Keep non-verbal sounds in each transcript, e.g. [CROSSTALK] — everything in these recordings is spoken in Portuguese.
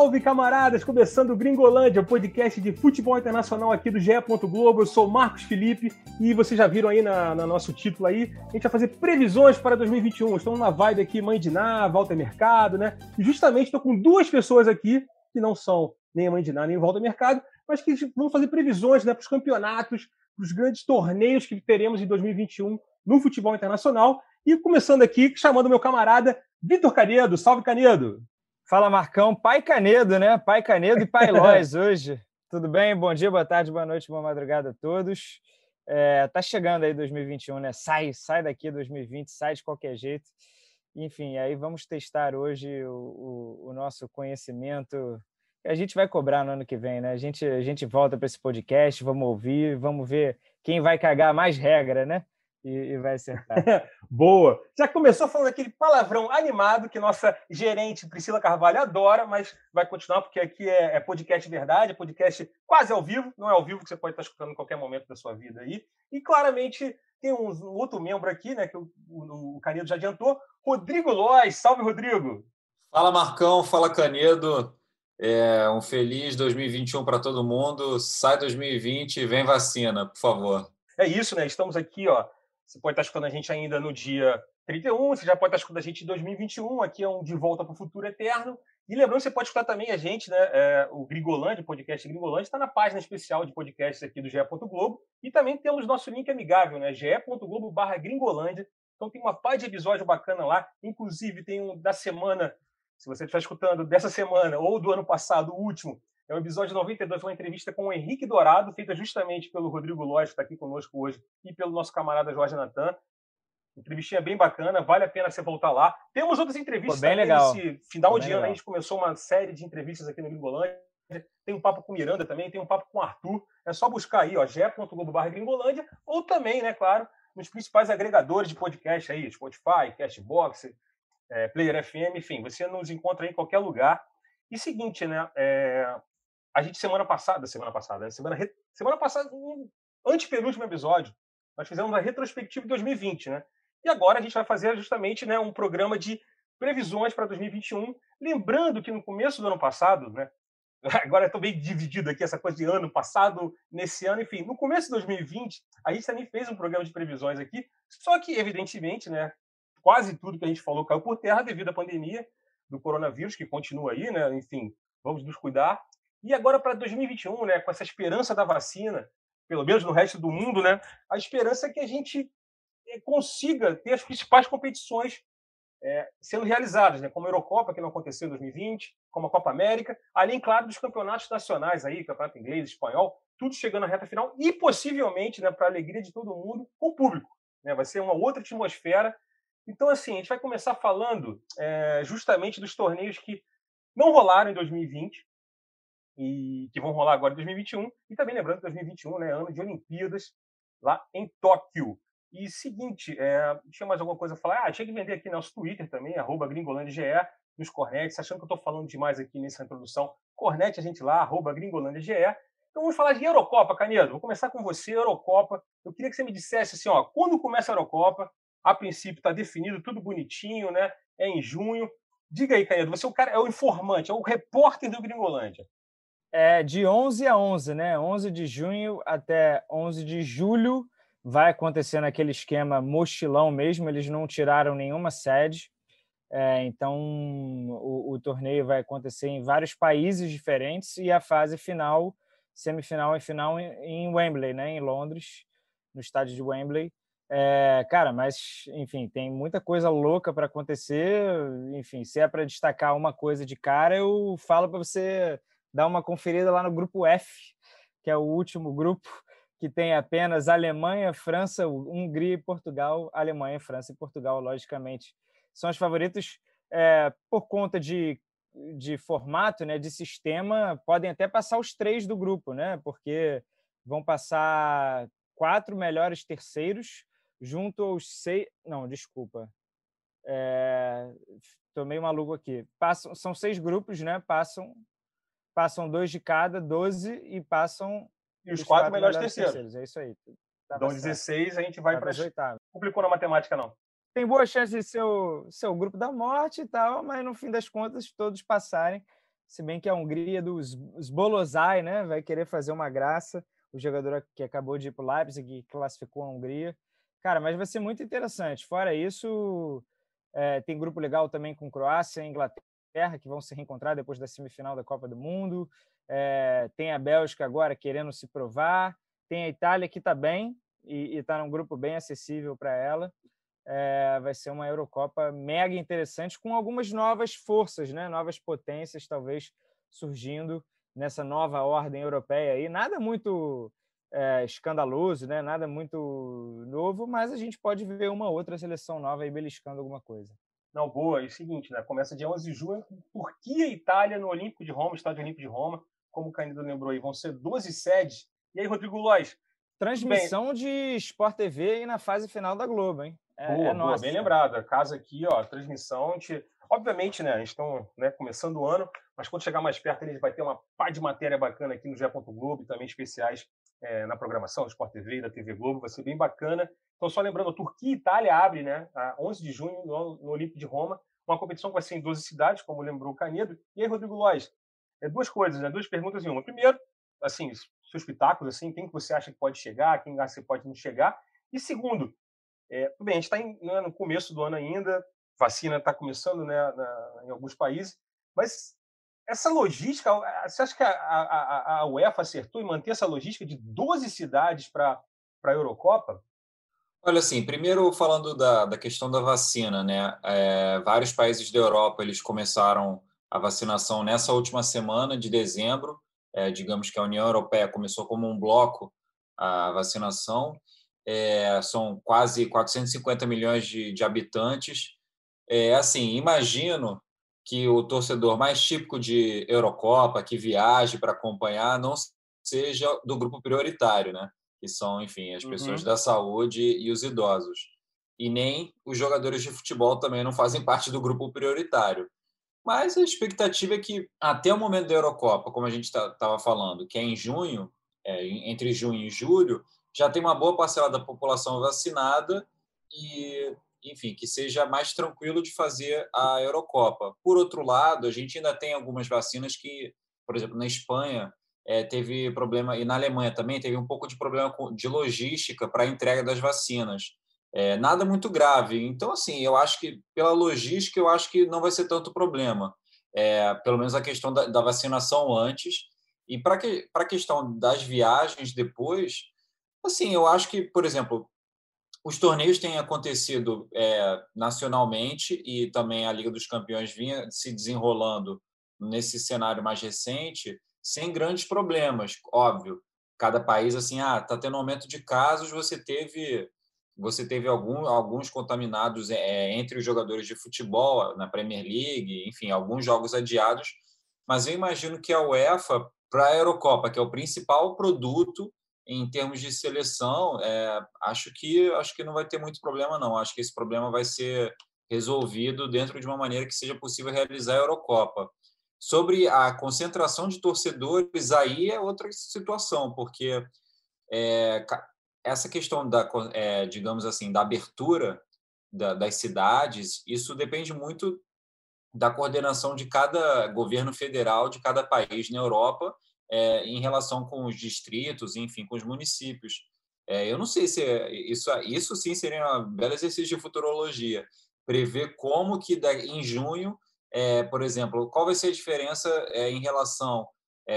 Salve, camaradas! Começando o Gringolândia, o podcast de futebol internacional aqui do GE. Globo. Eu sou Marcos Felipe e vocês já viram aí na, na, nosso título aí, a gente vai fazer previsões para 2021. Estamos na vibe aqui, Mãe de Ná, Volta Mercado, né? E justamente estou com duas pessoas aqui que não são nem Mãe de Ná, nem Volta Mercado, mas que vão fazer previsões né, para os campeonatos, para os grandes torneios que teremos em 2021 no futebol internacional. E começando aqui, chamando meu camarada Vitor Canedo. Salve, Canedo! Fala, Marcão. Pai Canedo, né? Pai Canedo e Pai [LAUGHS] Lois hoje. Tudo bem? Bom dia, boa tarde, boa noite, boa madrugada a todos. É, tá chegando aí 2021, né? Sai, sai daqui 2020, sai de qualquer jeito. Enfim, aí vamos testar hoje o, o, o nosso conhecimento. A gente vai cobrar no ano que vem, né? A gente, a gente volta para esse podcast, vamos ouvir, vamos ver quem vai cagar mais regra, né? E, e vai acertar. [LAUGHS] Boa! Já começou falando aquele palavrão animado que nossa gerente Priscila Carvalho adora, mas vai continuar porque aqui é, é, podcast verdade, é podcast quase ao vivo, não é ao vivo que você pode estar escutando em qualquer momento da sua vida aí. E claramente tem um, um outro membro aqui, né, que o, o, o Canedo já adiantou, Rodrigo Lois. Salve, Rodrigo! Fala, Marcão. Fala, Canedo. É, um feliz 2021 para todo mundo. Sai 2020 vem vacina, por favor. É isso, né? Estamos aqui, ó, você pode estar escutando a gente ainda no dia 31, você já pode estar escutando a gente em 2021, aqui é um De Volta para o Futuro Eterno. E lembrando, você pode escutar também a gente, né? É, o Gringolândia, o podcast Gringolândia, está na página especial de podcasts aqui do GE. Globo. E também temos nosso link amigável, né? ge.globo barra Gringolândia. Então tem uma paz de episódio bacana lá. Inclusive, tem um da semana, se você estiver escutando dessa semana ou do ano passado, o último, é o episódio 92, uma entrevista com o Henrique Dourado, feita justamente pelo Rodrigo Lóis, que está aqui conosco hoje, e pelo nosso camarada Jorge Natan. Entrevistinha bem bacana, vale a pena você voltar lá. Temos outras entrevistas Pô, bem legal. nesse final de ano. A gente começou uma série de entrevistas aqui no Gringolândia. Tem um papo com Miranda também, tem um papo com Arthur. É só buscar aí, ó, ge.globo.br Gringolândia, ou também, né, claro, nos principais agregadores de podcast aí, Spotify, Castbox, é, Player FM, enfim, você nos encontra em qualquer lugar. E seguinte, né, é, a gente semana passada, semana passada, né, semana, semana passada, um antepenúltimo episódio, nós fizemos a retrospectiva de 2020, né? E agora a gente vai fazer justamente né, um programa de previsões para 2021. Lembrando que no começo do ano passado, né? [LAUGHS] Agora estou bem dividido aqui, essa coisa de ano passado, nesse ano, enfim. No começo de 2020, a gente também fez um programa de previsões aqui, só que, evidentemente, né, quase tudo que a gente falou caiu por terra devido à pandemia do coronavírus, que continua aí, né? Enfim, vamos nos cuidar. E agora para 2021, né, com essa esperança da vacina, pelo menos no resto do mundo, né, a esperança é que a gente eh, consiga ter as principais competições é, sendo realizadas, né, como a Eurocopa, que não aconteceu em 2020, como a Copa América, além, claro, dos campeonatos nacionais aí, campeonato inglês, espanhol, tudo chegando na reta final e possivelmente, né, para a alegria de todo mundo, com o público. Né, vai ser uma outra atmosfera. Então, assim, a gente vai começar falando é, justamente dos torneios que não rolaram em 2020, e que vão rolar agora em 2021. E também lembrando que 2021 né, é ano de Olimpíadas lá em Tóquio. E seguinte, é, tinha mais alguma coisa a falar? Ah, tinha que vender aqui nosso Twitter também, arroba gringolândiaGE, nos Cornetes, achando que eu estou falando demais aqui nessa introdução. Cornete a gente lá, arroba gringolândiaGE. Então vamos falar de Eurocopa, Canedo. Vou começar com você, Eurocopa. Eu queria que você me dissesse assim, ó, quando começa a Eurocopa? A princípio está definido, tudo bonitinho, né? É em junho. Diga aí, Canedo, você é o cara, é o informante, é o repórter do Gringolândia. É de 11 a 11, né? 11 de junho até 11 de julho vai acontecer naquele esquema mochilão mesmo. Eles não tiraram nenhuma sede. É, então, o, o, torneio vai acontecer em vários países diferentes e a fase final, semifinal e final em, em Wembley, né? Em Londres, no estádio de Wembley. É, cara, mas enfim, tem muita coisa louca para acontecer. Enfim, se é para destacar uma coisa de cara, eu falo para você dar uma conferida lá no grupo F, que é o último grupo, que tem apenas Alemanha, França, Hungria e Portugal. Alemanha, França e Portugal, logicamente, são os favoritos é, por conta de, de formato, né, de sistema, podem até passar os três do grupo, né, porque vão passar quatro melhores terceiros junto aos seis. Não, desculpa. É, Tô meio maluco aqui. Passam, são seis grupos, né? Passam, passam dois de cada, 12 e passam. E os, os quatro, quatro melhores, terceiros. terceiros. É isso aí. Tava então, 16, a gente vai para as oitavas. Complicou na matemática, não. Tem boa chance de ser o, ser o grupo da morte e tal, mas no fim das contas, todos passarem. Se bem que a Hungria dos Bolozai, né? Vai querer fazer uma graça. O jogador que acabou de ir para o Leipzig, que classificou a Hungria. Cara, mas vai ser muito interessante. Fora isso, é, tem grupo legal também com Croácia e Inglaterra, que vão se reencontrar depois da semifinal da Copa do Mundo. É, tem a Bélgica agora querendo se provar. Tem a Itália que está bem e está num grupo bem acessível para ela. É, vai ser uma Eurocopa mega interessante, com algumas novas forças, né? novas potências, talvez surgindo nessa nova ordem europeia. E nada muito é, escandaloso, né? nada muito novo, mas a gente pode ver uma outra seleção nova aí beliscando alguma coisa. Não, boa. É o seguinte, né? Começa dia 11 de junho, Turquia e Itália no Olímpico de Roma, Estádio Olímpico de Roma. Como o Canido lembrou aí, vão ser 12 sedes. E aí, Rodrigo Lois? Transmissão bem... de Sport TV aí na fase final da Globo, hein? É, boa, é boa, bem lembrado. A casa aqui, ó, transmissão, a gente... Obviamente, né, a gente está né, começando o ano, mas quando chegar mais perto, a gente vai ter uma pá de matéria bacana aqui no GE. Globo, também especiais é, na programação do Sport TV da TV Globo, vai ser bem bacana. Então, só lembrando, Turquia e Itália abre, né, a 11 de junho, no, no Olímpico de Roma, uma competição que vai ser em 12 cidades, como lembrou o Canedo. E aí, Rodrigo Lois, é duas coisas, né, duas perguntas em uma. Primeiro, assim, seus pitacos, assim, quem que você acha que pode chegar, quem que pode não chegar. E segundo, é, bem, a gente está né, no começo do ano ainda, vacina está começando né, na, em alguns países, mas essa logística, você acha que a, a, a UEFA acertou em manter essa logística de 12 cidades para a Eurocopa? Olha, assim, primeiro falando da, da questão da vacina, né? É, vários países da Europa eles começaram a vacinação nessa última semana de dezembro. É, digamos que a União Europeia começou como um bloco a vacinação. É, são quase 450 milhões de, de habitantes. É, assim, imagino que o torcedor mais típico de Eurocopa, que viaje para acompanhar, não seja do grupo prioritário, né? que são, enfim, as pessoas uhum. da saúde e os idosos. E nem os jogadores de futebol também não fazem parte do grupo prioritário. Mas a expectativa é que, até o momento da Eurocopa, como a gente estava tá, falando, que é em junho, é, entre junho e julho, já tem uma boa parcela da população vacinada e enfim, que seja mais tranquilo de fazer a Eurocopa. Por outro lado, a gente ainda tem algumas vacinas que, por exemplo, na Espanha é, teve problema, e na Alemanha também teve um pouco de problema de logística para a entrega das vacinas. É, nada muito grave. Então, assim, eu acho que pela logística, eu acho que não vai ser tanto problema. É, pelo menos a questão da, da vacinação antes. E para que, a questão das viagens depois, assim, eu acho que, por exemplo, os torneios têm acontecido é, nacionalmente e também a Liga dos Campeões vinha se desenrolando nesse cenário mais recente sem grandes problemas, óbvio. Cada país assim, ah, tá tendo aumento de casos, você teve você teve algum, alguns contaminados é, entre os jogadores de futebol na Premier League, enfim, alguns jogos adiados. Mas eu imagino que a UEFA para a Eurocopa, que é o principal produto em termos de seleção, é, acho que acho que não vai ter muito problema não. Acho que esse problema vai ser resolvido dentro de uma maneira que seja possível realizar a Eurocopa. Sobre a concentração de torcedores, aí é outra situação, porque é, essa questão da, é, digamos assim, da abertura da, das cidades, isso depende muito da coordenação de cada governo federal de cada país na Europa é, em relação com os distritos, enfim, com os municípios. É, eu não sei se é, isso, isso sim seria um belo exercício de futurologia, prever como que em junho, é, por exemplo, qual vai ser a diferença é, em relação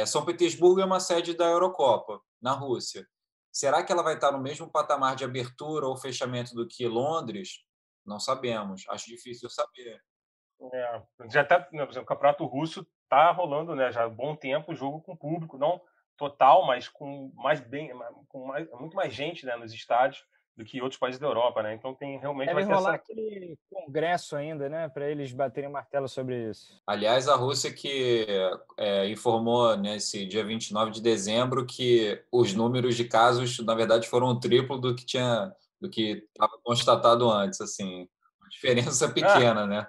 São Petersburgo é uma sede da Eurocopa na Rússia. Será que ela vai estar no mesmo patamar de abertura ou fechamento do que Londres? Não sabemos. Acho difícil saber. É, já tá, por exemplo, o campeonato russo está rolando, né? Já há bom tempo, jogo com público, não total, mas com mais bem, com mais, muito mais gente, né, nos estádios do que outros países da Europa, né? Então tem realmente Deve rolar essa... aquele congresso ainda, né, para eles baterem martelo sobre isso. Aliás, a Rússia que é, informou nesse dia 29 de dezembro que os números de casos, na verdade, foram o triplo do que tinha do que estava constatado antes, assim, uma diferença pequena, ah. né?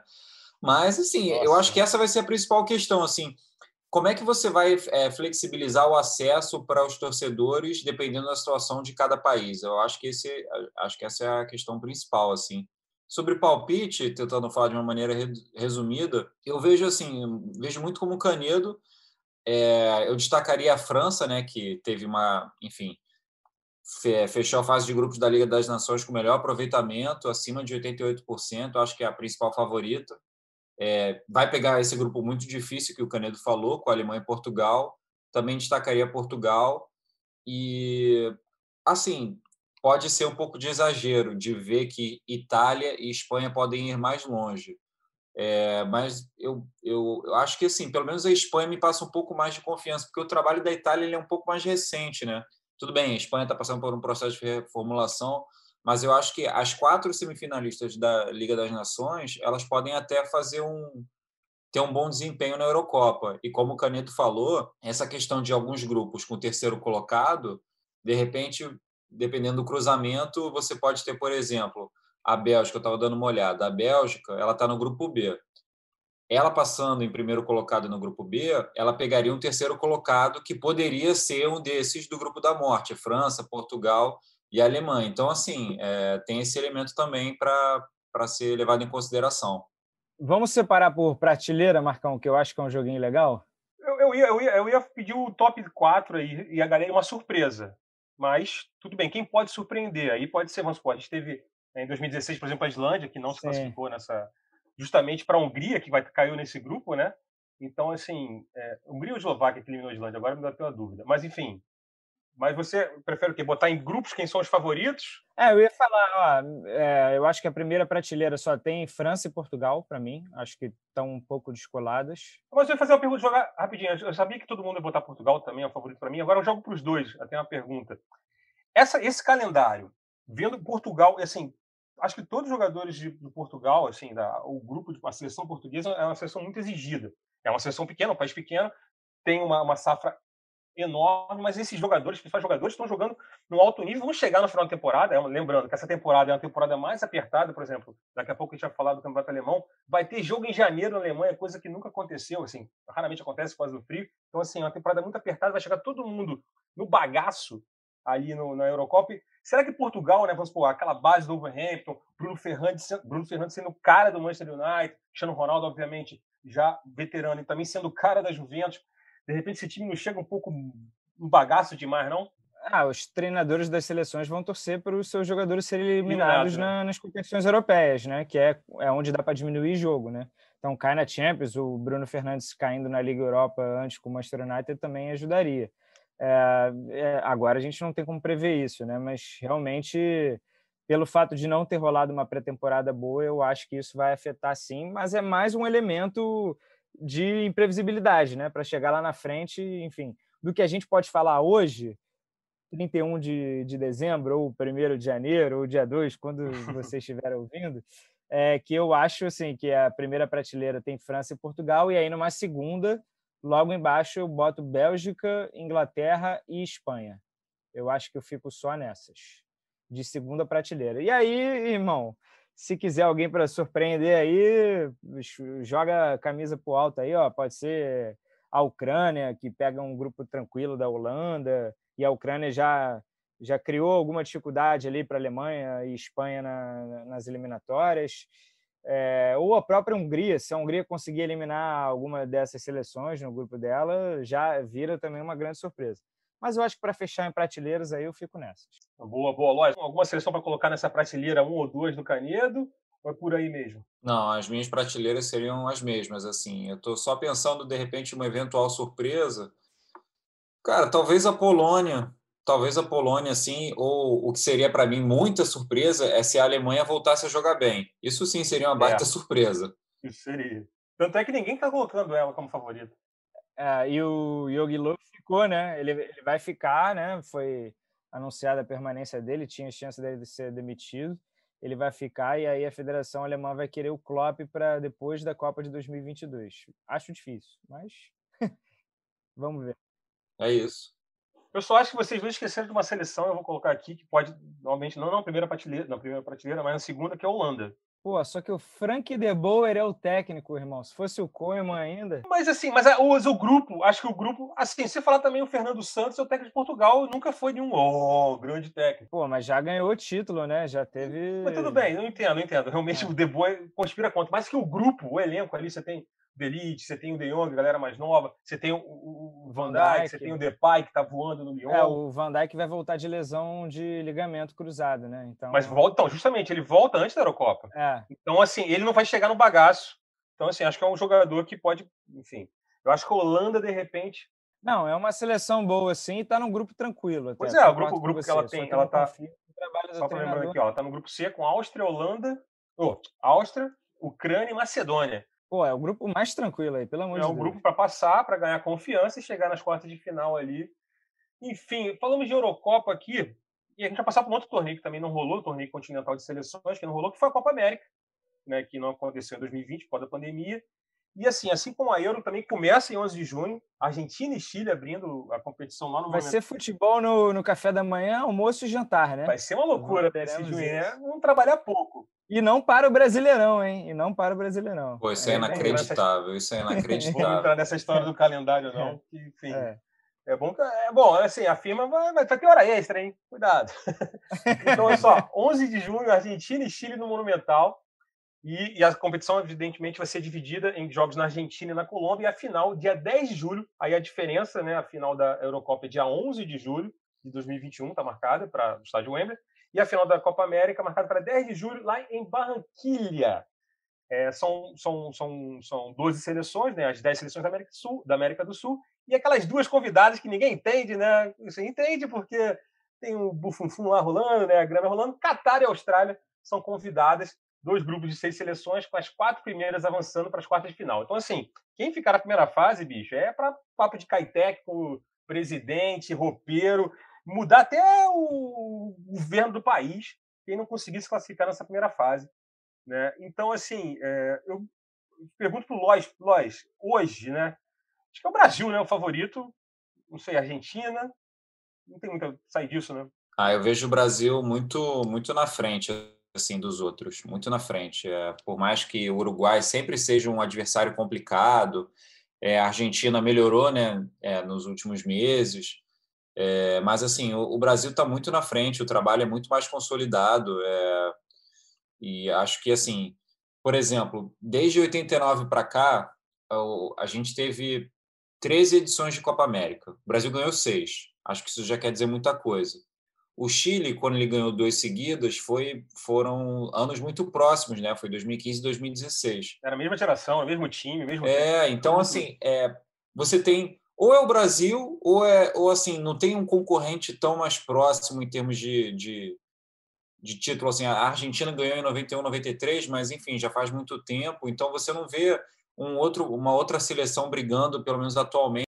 Mas, assim, Nossa. eu acho que essa vai ser a principal questão, assim, como é que você vai é, flexibilizar o acesso para os torcedores dependendo da situação de cada país? Eu acho que esse, acho que essa é a questão principal, assim. Sobre palpite, tentando falar de uma maneira resumida, eu vejo assim, vejo muito como Canedo. É, eu destacaria a França, né, que teve uma, enfim, fechou a fase de grupos da Liga das Nações com melhor aproveitamento, acima de 88%, acho que é a principal favorita. É, vai pegar esse grupo muito difícil que o Canedo falou, com a Alemanha e Portugal. Também destacaria Portugal. E, assim, pode ser um pouco de exagero de ver que Itália e Espanha podem ir mais longe. É, mas eu, eu, eu, acho que, assim, pelo menos a Espanha me passa um pouco mais de confiança, porque o trabalho da Itália ele é um pouco mais recente, né? Tudo bem, a Espanha está passando por um processo de reformulação, mas eu acho que as quatro semifinalistas da Liga das Nações elas podem até fazer um ter um bom desempenho na Eurocopa. E como o Caneto falou, essa questão de alguns grupos com o terceiro colocado, de repente, dependendo do cruzamento, você pode ter, por exemplo, a Bélgica, eu estava dando uma olhada, a Bélgica, ela está no grupo B. Ela passando em primeiro colocado no grupo B, ela pegaria um terceiro colocado que poderia ser um desses do grupo da morte, França, Portugal e a Alemanha. Então, assim, é, tem esse elemento também para ser levado em consideração. Vamos separar por prateleira, Marcão, que eu acho que é um joguinho legal? Eu, eu, ia, eu, ia, eu ia pedir o top 4 aí, e a galera uma surpresa. Mas, tudo bem, quem pode surpreender? Aí pode ser, vamos supor, a gente teve né, em 2016, por exemplo, a Islândia, que não se Sim. classificou nessa. justamente para a Hungria, que vai, caiu nesse grupo, né? Então, assim, é, Hungria ou Eslováquia que eliminou a Islândia? Agora me dá pela dúvida. Mas, enfim, mas você prefere o quê? Botar em grupos quem são os favoritos? É, eu ia falar, ó, é, eu acho que a primeira prateleira só tem França e Portugal, para mim. Acho que estão um pouco descoladas. Mas eu ia fazer uma pergunta, jogar rapidinho. Eu sabia que todo mundo ia botar Portugal também, é o favorito para mim. Agora eu jogo para os dois. Até uma pergunta. Essa, esse calendário, vendo Portugal, assim, acho que todos os jogadores de, de Portugal, assim, da, o grupo de a seleção portuguesa é uma seleção muito exigida. É uma seleção pequena, um país pequeno, tem uma, uma safra enorme, mas esses jogadores, principais jogadores, estão jogando no alto nível, vão chegar no final da temporada, é lembrando que essa temporada é uma temporada mais apertada, por exemplo, daqui a pouco a gente vai falar do Campeonato Alemão, vai ter jogo em janeiro na Alemanha, coisa que nunca aconteceu, assim, raramente acontece causa do frio, então assim, é uma temporada muito apertada, vai chegar todo mundo no bagaço ali no, na Eurocopa. Será que Portugal, né, vamos supor, aquela base do Wolverhampton, Bruno Fernandes, Bruno Fernandes sendo o cara do Manchester United, Cristiano Ronaldo, obviamente, já veterano e também sendo o cara da Juventus, de repente esse time não chega um pouco um bagaço demais, não? Ah, os treinadores das seleções vão torcer para os seus jogadores serem eliminados Eliminado, né? nas competições europeias, né? Que é, é onde dá para diminuir jogo, né? Então, cai na Champions, o Bruno Fernandes caindo na Liga Europa antes com o Manchester United também ajudaria. É, é, agora a gente não tem como prever isso, né? Mas realmente, pelo fato de não ter rolado uma pré-temporada boa, eu acho que isso vai afetar sim, mas é mais um elemento de imprevisibilidade, né? Para chegar lá na frente, enfim, do que a gente pode falar hoje, 31 de, de dezembro, ou 1 de janeiro, ou dia 2, quando [LAUGHS] você estiver ouvindo, é que eu acho assim que a primeira prateleira tem França e Portugal, e aí numa segunda, logo embaixo, eu boto Bélgica, Inglaterra e Espanha. Eu acho que eu fico só nessas, de segunda prateleira. E aí, irmão, se quiser alguém para surpreender aí, joga a camisa pro alto aí, ó. Pode ser a Ucrânia, que pega um grupo tranquilo da Holanda, e a Ucrânia já já criou alguma dificuldade ali para a Alemanha e Espanha na, nas eliminatórias. É, ou a própria Hungria, se a Hungria conseguir eliminar alguma dessas seleções no grupo dela, já vira também uma grande surpresa. Mas eu acho que para fechar em prateleiras aí eu fico nessas. Boa, boa. Lógico, alguma seleção para colocar nessa prateleira um ou duas do Canedo? Ou é por aí mesmo? Não, as minhas prateleiras seriam as mesmas, assim. Eu estou só pensando, de repente, uma eventual surpresa. Cara, talvez a Polônia. Talvez a Polônia, assim, ou o que seria para mim muita surpresa é se a Alemanha voltasse a jogar bem. Isso sim seria uma baita é. surpresa. Isso seria. Tanto é que ninguém está colocando ela como favorita. É, e o Yogi Löw ficou, né? Ele, ele vai ficar, né? Foi anunciada a permanência dele, tinha chance dele de ser demitido. Ele vai ficar e aí a Federação Alemã vai querer o Klopp para depois da Copa de 2022. Acho difícil, mas [LAUGHS] vamos ver. É isso. Eu só acho que vocês vão esquecer de uma seleção, eu vou colocar aqui, que pode, normalmente, não na primeira prateleira, na primeira prateleira, mas na segunda, que é a Holanda. Pô, só que o Frank De Boer é o técnico, irmão. Se fosse o Koeman ainda. Mas assim, mas o, o grupo, acho que o grupo. Assim, você falar também o Fernando Santos, é o técnico de Portugal, nunca foi nenhum oh, grande técnico. Pô, mas já ganhou o título, né? Já teve. Mas tudo bem, eu entendo, eu entendo. Realmente é. o De Boer conspira contra. Mas que o grupo, o elenco ali, você tem Delite, você tem o De Jong, galera mais nova, você tem o, o Van Dijk, você tem o Depay que tá voando no Lyon. É, o Van Dijk vai voltar de lesão de ligamento cruzado, né? Então... Mas volta, então, justamente, ele volta antes da Eurocopa. É. Então, assim, ele não vai chegar no bagaço. Então, assim, acho que é um jogador que pode, enfim. Eu acho que a Holanda, de repente. Não, é uma seleção boa, assim, e tá num grupo tranquilo. Até, pois é, o grupo, grupo que ela tem, ela tá. Só para lembrar aqui, ó, ela tá no grupo C com Áustria, Holanda, oh, Áustria, Ucrânia e Macedônia. Pô, é o grupo mais tranquilo aí, pelo amor é de Deus. É o grupo para passar, para ganhar confiança e chegar nas quartas de final ali. Enfim, falamos de Eurocopa aqui, e a gente vai passar por um outro torneio que também não rolou, o torneio continental de seleções, que não rolou, que foi a Copa América, né, que não aconteceu em 2020 por causa da pandemia. E assim, assim como a Euro também começa em 11 de junho, Argentina e Chile abrindo a competição lá no Vai momento. ser futebol no, no café da manhã, almoço e jantar, né? Vai ser uma loucura esse junho, né? Vamos trabalhar pouco. E não para o Brasileirão, hein? E não para o Brasileirão. Pô, isso é, é inacreditável, isso é [LAUGHS] inacreditável. Não vou entrar nessa história do calendário, não. Que, enfim. É. É bom, é bom, assim, a firma vai, vai ter hora extra, hein? Cuidado. [LAUGHS] então, olha só, 11 de junho, Argentina e Chile no Monumental. E, e, a competição, evidentemente, vai ser dividida em jogos na Argentina e na Colômbia. E a final, dia 10 de julho. Aí a diferença, né? A final da Eurocopa é dia 11 de julho de 2021, está marcada para o estádio Wembley. E a final da Copa América, marcada para 10 de julho, lá em Barranquilha. É, são, são, são, são 12 seleções, né? As 10 seleções da América, do Sul, da América do Sul. E aquelas duas convidadas que ninguém entende, né? Você entende porque tem o bufunfum lá rolando, né? A grana rolando. Catar e Austrália são convidadas dois grupos de seis seleções, com as quatro primeiras avançando para as quartas de final. Então, assim, quem ficar na primeira fase, bicho, é para papo de caitec com presidente, roupeiro, mudar até o governo do país, quem não conseguir se classificar nessa primeira fase. Né? Então, assim, é, eu pergunto para o Lois, Lois, hoje, né? Acho que é o Brasil, né? O favorito. Não sei, Argentina. Não tem muito a sair disso, né? Ah, eu vejo o Brasil muito, muito na frente assim dos outros, muito na frente. É, por mais que o Uruguai sempre seja um adversário complicado, é, a Argentina melhorou, né, é, nos últimos meses. É, mas assim, o, o Brasil está muito na frente, o trabalho é muito mais consolidado. É, e acho que assim, por exemplo, desde 89 para cá, a gente teve 13 edições de Copa América. O Brasil ganhou seis. Acho que isso já quer dizer muita coisa. O Chile, quando ele ganhou duas seguidas, foi, foram anos muito próximos, né? Foi 2015 e 2016. Era a mesma geração, o mesmo time, mesmo. É, então assim, é, você tem ou é o Brasil ou é ou assim não tem um concorrente tão mais próximo em termos de, de, de título. Assim, a Argentina ganhou em 91, 93, mas enfim já faz muito tempo. Então você não vê um outro, uma outra seleção brigando, pelo menos atualmente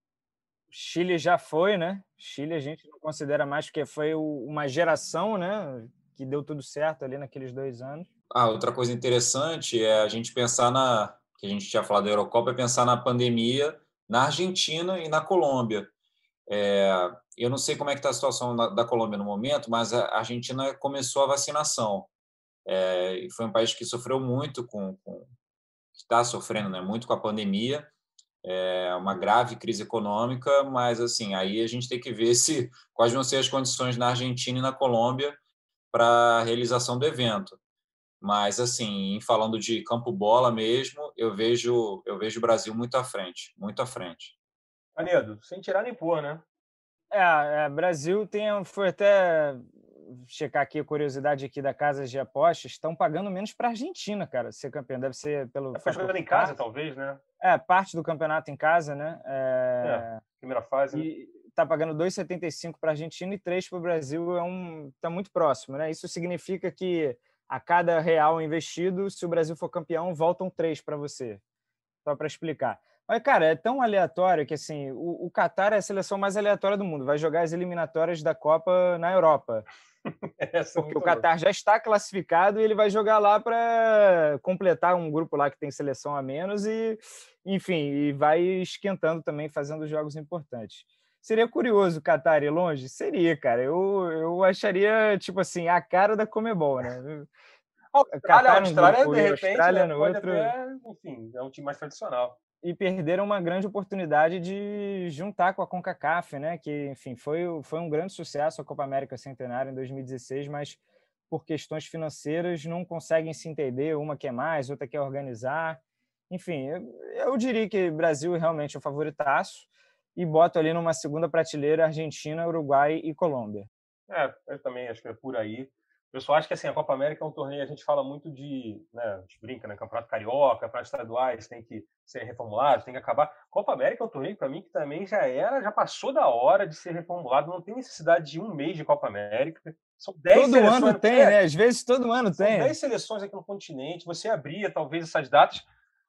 Chile já foi, né? Chile a gente não considera mais porque foi uma geração, né? Que deu tudo certo ali naqueles dois anos. Ah, outra coisa interessante é a gente pensar na que a gente tinha falado da Eurocopa, é pensar na pandemia na Argentina e na Colômbia. É, eu não sei como é que está a situação da, Colômbia no momento, mas a Argentina começou a vacinação. É, foi um país que sofreu muito com, com está sofrendo né, muito com a pandemia é uma grave crise econômica, mas assim aí a gente tem que ver se [LAUGHS] quais vão ser as condições na Argentina e na Colômbia para a realização do evento. Mas assim, falando de campo bola mesmo, eu vejo eu vejo o Brasil muito à frente, muito à frente. Canedo, sem tirar nem pôr, né? É, é, Brasil tem foi até checar aqui a curiosidade aqui da casa de apostas, estão pagando menos para a Argentina, cara, ser campeão. Deve ser pelo. Está jogando em casa, talvez, né? É, parte do campeonato em casa, né? É... É, primeira fase. E está pagando 2,75 para a Argentina e 3 para o Brasil. É um, está muito próximo, né? Isso significa que a cada real investido, se o Brasil for campeão, voltam três para você. Só para explicar. Mas, cara, é tão aleatório que assim, o, o Qatar é a seleção mais aleatória do mundo. Vai jogar as eliminatórias da Copa na Europa. [LAUGHS] É Porque o Qatar já está classificado e ele vai jogar lá para completar um grupo lá que tem seleção a menos e, enfim, e vai esquentando também, fazendo jogos importantes. Seria curioso o Qatar ir longe? Seria, cara. Eu, eu acharia, tipo assim, a cara da Comebol, né? [LAUGHS] Austrália, a Austrália, grupo, de repente, Austrália né, no outro. Até, enfim, é um time mais tradicional. E perderam uma grande oportunidade de juntar com a CONCACAF, né? Que, enfim, foi, foi um grande sucesso a Copa América Centenária em 2016, mas por questões financeiras não conseguem se entender, uma quer mais, outra quer organizar. Enfim, eu, eu diria que Brasil realmente é o favoritaço e boto ali numa segunda prateleira Argentina, Uruguai e Colômbia. É, eu também acho que é por aí. Eu só acho que assim, a Copa América é um torneio, a gente fala muito de, né, a gente brinca, né, Campeonato Carioca, Campeonato Estaduais, tem que ser reformulado, tem que acabar. Copa América é um torneio para mim que também já era, já passou da hora de ser reformulado, não tem necessidade de um mês de Copa América. São 10 todo seleções. Todo ano tem, é, né? Às vezes todo ano são tem. 10 seleções aqui no continente, você abria talvez essas datas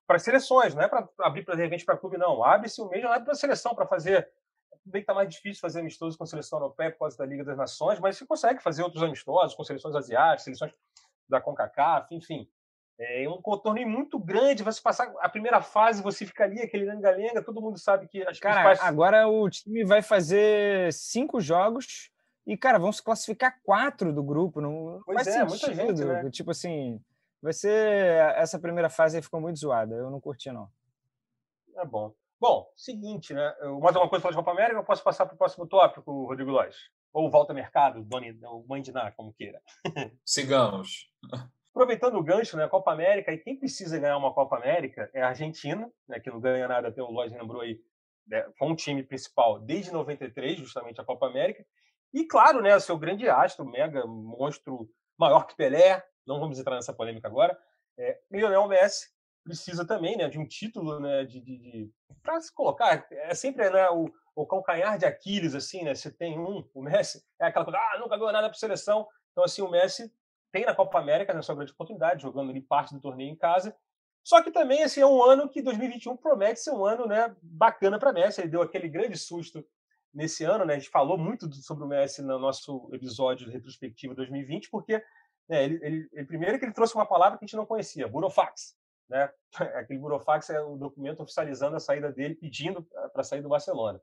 para seleções, não é para abrir para de repente para clube, não. Abre-se um mês, não é para seleção, para fazer bem que está mais difícil fazer amistoso com a seleção europeia por causa da Liga das Nações, mas você consegue fazer outros amistosos com seleções asiáticas, seleções da CONCACAF, enfim. É um torneio muito grande, você passar a primeira fase, você fica ali, aquele lenga-lenga, todo mundo sabe que as Cara, principais... agora o time vai fazer cinco jogos e, cara, vão se classificar quatro do grupo. Não pois faz é, sentido. Muita gente, né? Tipo assim, vai ser... Essa primeira fase aí ficou muito zoada, eu não curti, não. É bom. Bom, seguinte, né? Mais alguma coisa para de Copa América? Eu posso passar para o próximo tópico, Rodrigo Lois? Ou volta mercado, Doni, ou mãe de Ná, como queira. [LAUGHS] Sigamos. [LAUGHS] Aproveitando o gancho, né? Copa América, e quem precisa ganhar uma Copa América é a Argentina, né, que não ganha nada, até o Lois lembrou aí, né, com o time principal desde 93, justamente a Copa América. E claro, né, seu grande astro, mega monstro, maior que Pelé, não vamos entrar nessa polêmica agora, é Lionel Messi, precisa também né, de um título né, de, de, de para se colocar. É sempre né, o, o calcanhar de Aquiles, assim, né? Se tem um, o Messi, é aquela coisa, ah, nunca ganhou nada para seleção. Então, assim, o Messi tem na Copa América, na né, sua grande oportunidade, jogando ali parte do torneio em casa. Só que também, assim, é um ano que 2021 promete ser um ano né, bacana para Messi. Ele deu aquele grande susto nesse ano, né? A gente falou muito sobre o Messi no nosso episódio de retrospectiva 2020, porque né, ele, ele, ele, primeiro que ele trouxe uma palavra que a gente não conhecia, burofax né? [LAUGHS] Aquele burofax é o documento oficializando a saída dele, pedindo para sair do Barcelona.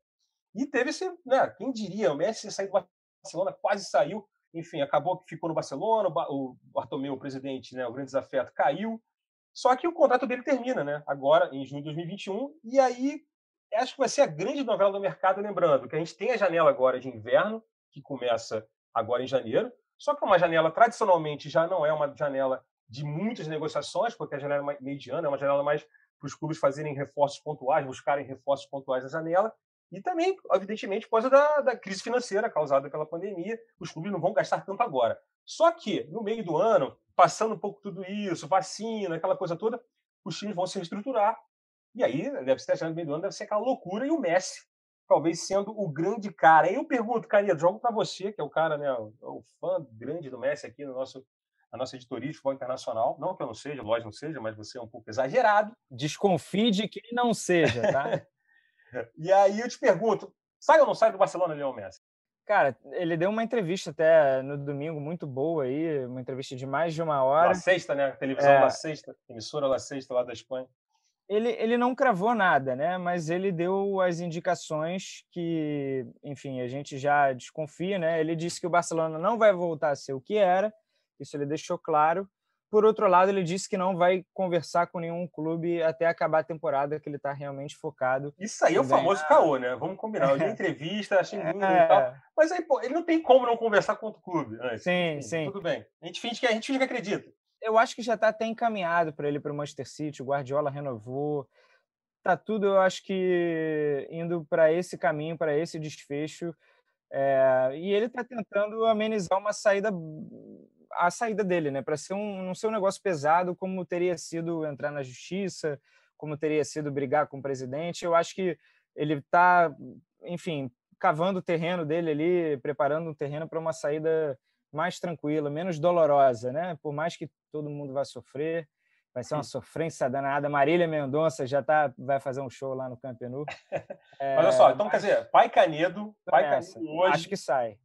E teve esse, né? Quem diria, o Messi sair do Barcelona, quase saiu, enfim, acabou que ficou no Barcelona, o Bartomeu, o presidente, né, o grande desafeto, caiu. Só que o contrato dele termina, né? Agora, em junho de 2021, e aí acho que vai ser a grande novela do mercado, lembrando que a gente tem a janela agora de inverno, que começa agora em janeiro, só que é uma janela tradicionalmente já não é uma janela de muitas negociações, porque a janela mediana é uma janela mais para os clubes fazerem reforços pontuais, buscarem reforços pontuais na janela, e também, evidentemente, por causa da, da crise financeira causada pela pandemia, os clubes não vão gastar tanto agora. Só que, no meio do ano, passando um pouco tudo isso, vacina, aquela coisa toda, os times vão se reestruturar. E aí, deve ser no meio do ano, deve ser aquela loucura, e o Messi, talvez sendo o grande cara. Aí eu pergunto, Canedo, jogo para você, que é o cara, né, o fã grande do Messi aqui no nosso a nossa editoria de futebol internacional. Não que eu não seja, lógico não seja, mas você é um pouco exagerado. Desconfie de quem não seja, tá? [LAUGHS] e aí eu te pergunto, sai ou não sai do Barcelona, Leão Messi? Cara, ele deu uma entrevista até no domingo muito boa aí, uma entrevista de mais de uma hora. La Sexta, né? Televisão é... La Sexta, emissora La Sexta lá da Espanha. Ele, ele não cravou nada, né? Mas ele deu as indicações que, enfim, a gente já desconfia, né? Ele disse que o Barcelona não vai voltar a ser o que era, isso ele deixou claro. Por outro lado, ele disse que não vai conversar com nenhum clube até acabar a temporada, que ele está realmente focado. Isso aí é o famoso caô, né? Vamos combinar. Eu dei [LAUGHS] entrevista, achei é... e tal. Mas aí, pô, ele não tem como não conversar com outro clube. Antes. Sim, sim. Tudo bem. A gente finge que, a gente finge que acredita. Eu acho que já está até encaminhado para ele para o Manchester City. O Guardiola renovou. Tá tudo, eu acho que indo para esse caminho, para esse desfecho. É... e ele está tentando amenizar uma saída a saída dele, né? Para ser um, não ser um negócio pesado como teria sido entrar na justiça, como teria sido brigar com o presidente. Eu acho que ele está, enfim, cavando o terreno dele ali, preparando um terreno para uma saída mais tranquila, menos dolorosa, né? Por mais que todo mundo vá sofrer, vai ser uma sofrência danada. Marília Mendonça já tá, vai fazer um show lá no Camp Nou. É, [LAUGHS] Olha só, então mas... quer dizer, Pai Canedo, Pai Canedo hoje... Acho que sai.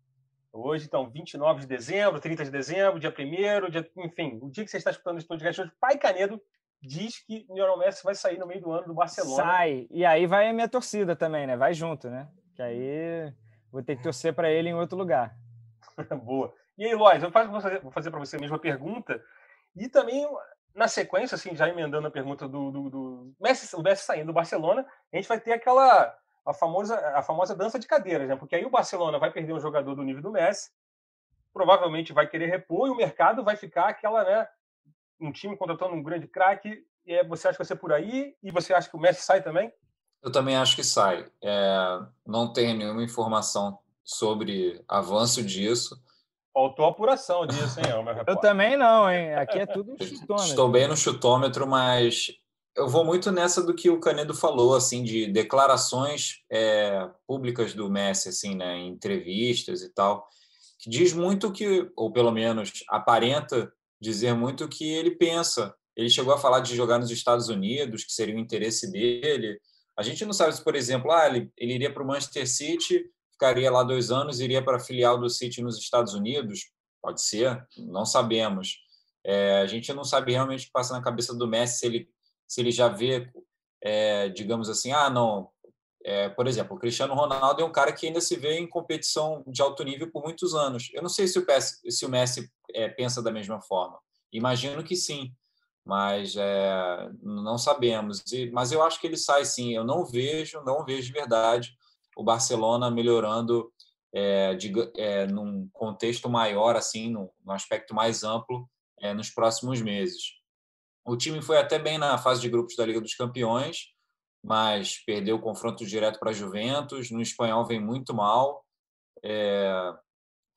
Hoje, então, 29 de dezembro, 30 de dezembro, dia 1 dia, enfim, o dia que você está escutando esse podcast hoje, Pai Canedo diz que o Lionel Messi vai sair no meio do ano do Barcelona. Sai, e aí vai a minha torcida também, né? Vai junto, né? Que aí vou ter que torcer para ele em outro lugar. [LAUGHS] Boa. E aí, Lois, eu vou fazer para você a mesma pergunta. E também, na sequência, assim, já emendando a pergunta do, do, do Messi, o Messi saindo do Barcelona, a gente vai ter aquela a famosa, a famosa dança de cadeiras, né? Porque aí o Barcelona vai perder um jogador do nível do Messi, provavelmente vai querer repor e o mercado vai ficar aquela, né? Um time contratando um grande craque. E você acha que vai ser por aí? E você acha que o Messi sai também? Eu também acho que sai. É, não tenho nenhuma informação sobre avanço disso. Faltou apuração disso, hein, Eu também não, hein? Aqui é tudo [LAUGHS] chutômetro. Estou bem no chutômetro, mas eu vou muito nessa do que o Canedo falou, assim, de declarações é, públicas do Messi, assim, né, em entrevistas e tal, que diz muito que, ou pelo menos aparenta dizer muito o que ele pensa. Ele chegou a falar de jogar nos Estados Unidos, que seria o interesse dele. A gente não sabe se, por exemplo, ah, ele, ele iria para o Manchester City, ficaria lá dois anos, iria para a filial do City nos Estados Unidos. Pode ser, não sabemos. É, a gente não sabe realmente o que passa na cabeça do Messi, se ele se ele já vê, é, digamos assim, ah, não, é, por exemplo, o Cristiano Ronaldo é um cara que ainda se vê em competição de alto nível por muitos anos. Eu não sei se o, PS, se o Messi é, pensa da mesma forma. Imagino que sim, mas é, não sabemos. E, mas eu acho que ele sai sim. Eu não vejo, não vejo de verdade o Barcelona melhorando é, de, é, num contexto maior, assim, num, num aspecto mais amplo, é, nos próximos meses. O time foi até bem na fase de grupos da Liga dos Campeões, mas perdeu o confronto direto para a Juventus. No espanhol vem muito mal. É,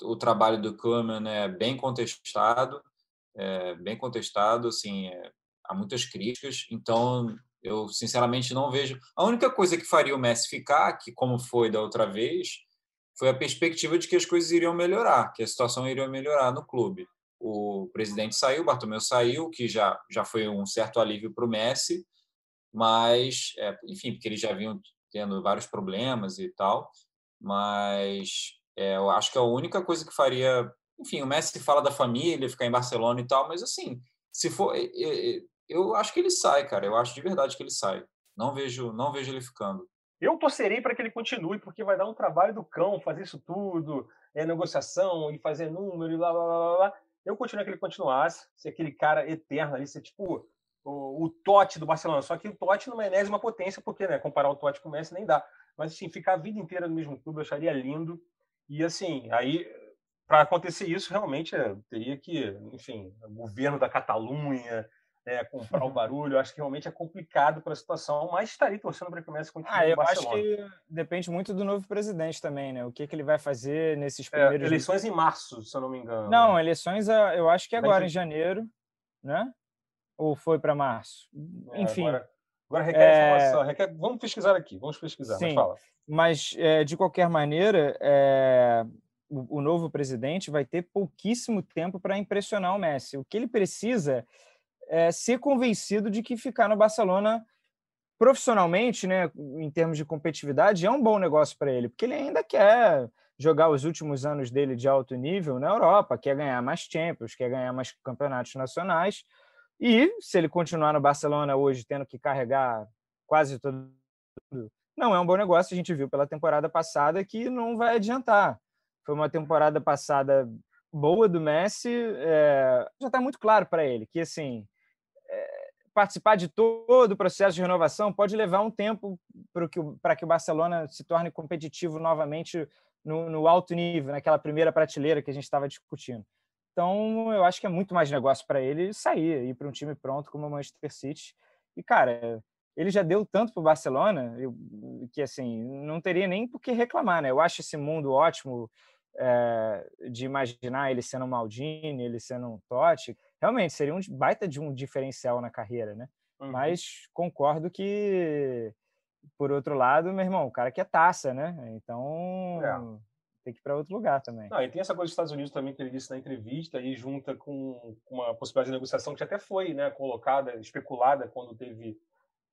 o trabalho do Koeman é bem contestado, é, bem contestado, assim, é, há muitas críticas. Então, eu sinceramente não vejo. A única coisa que faria o Messi ficar, que como foi da outra vez, foi a perspectiva de que as coisas iriam melhorar, que a situação iria melhorar no clube o presidente saiu, o Bartomeu saiu, que já, já foi um certo alívio para o Messi, mas, é, enfim, porque eles já vinham tendo vários problemas e tal, mas é, eu acho que a única coisa que faria, enfim, o Messi fala da família, ficar em Barcelona e tal, mas assim, se for, eu acho que ele sai, cara, eu acho de verdade que ele sai, não vejo, não vejo ele ficando. Eu torcerei para que ele continue, porque vai dar um trabalho do cão fazer isso tudo, é negociação e fazer número e blá blá blá blá. Eu continuo que ele continuasse, ser aquele cara eterno ali, ser tipo o, o Totti do Barcelona. Só que o Totti numa enésima potência, porque né, comparar o Totti com o Messi nem dá. Mas assim, ficar a vida inteira no mesmo clube eu acharia lindo. E assim, aí para acontecer isso, realmente é, teria que, enfim, o governo da Catalunha, é, comprar o barulho. Eu acho que realmente é complicado para a situação, mas estaria torcendo para que o Messi continue ah, eu acho que depende muito do novo presidente também, né? O que, que ele vai fazer nesses É, primeiros... eleições em março, se eu não me engano. Não, eleições ah, eu acho que agora, em janeiro, né? Ou foi para março? É, Enfim, Agora, agora requer É, informação. Requer... Vamos pesquisar aqui, vamos pesquisar, mas Sim. fala. mas é, de qualquer maneira, é, o, o novo presidente vai ter pouquíssimo tempo para impressionar o Messi. O que ele precisa é ser convencido de que ficar no Barcelona profissionalmente, né, em termos de competitividade, é um bom negócio para ele, porque ele ainda quer jogar os últimos anos dele de alto nível na Europa, quer ganhar mais Champions, quer ganhar mais campeonatos nacionais. E se ele continuar no Barcelona hoje, tendo que carregar quase todo não é um bom negócio. A gente viu pela temporada passada que não vai adiantar. Foi uma temporada passada boa do Messi. é, já está muito claro para ele que assim participar de todo o processo de renovação pode levar um tempo para que, o- que o Barcelona se torne competitivo novamente no, no alto nível, naquela primeira prateleira que a gente estava discutindo. Então, eu acho que é muito mais negócio para ele sair, ir para um time pronto como o Manchester City. E, cara, ele já deu tanto para o Barcelona que assim não teria nem por que reclamar, né? Eu acho esse mundo ótimo é, de imaginar ele sendo um Maldini, ele sendo um Totti. Realmente seria um baita de um diferencial na carreira, né? Uhum. Mas concordo que, por outro lado, meu irmão, o cara quer taça, né? Então É. tem que ir para outro lugar também. Não, e tem essa coisa dos Estados Unidos também que ele disse na entrevista, e junta com uma possibilidade de negociação que até foi né, colocada, especulada quando teve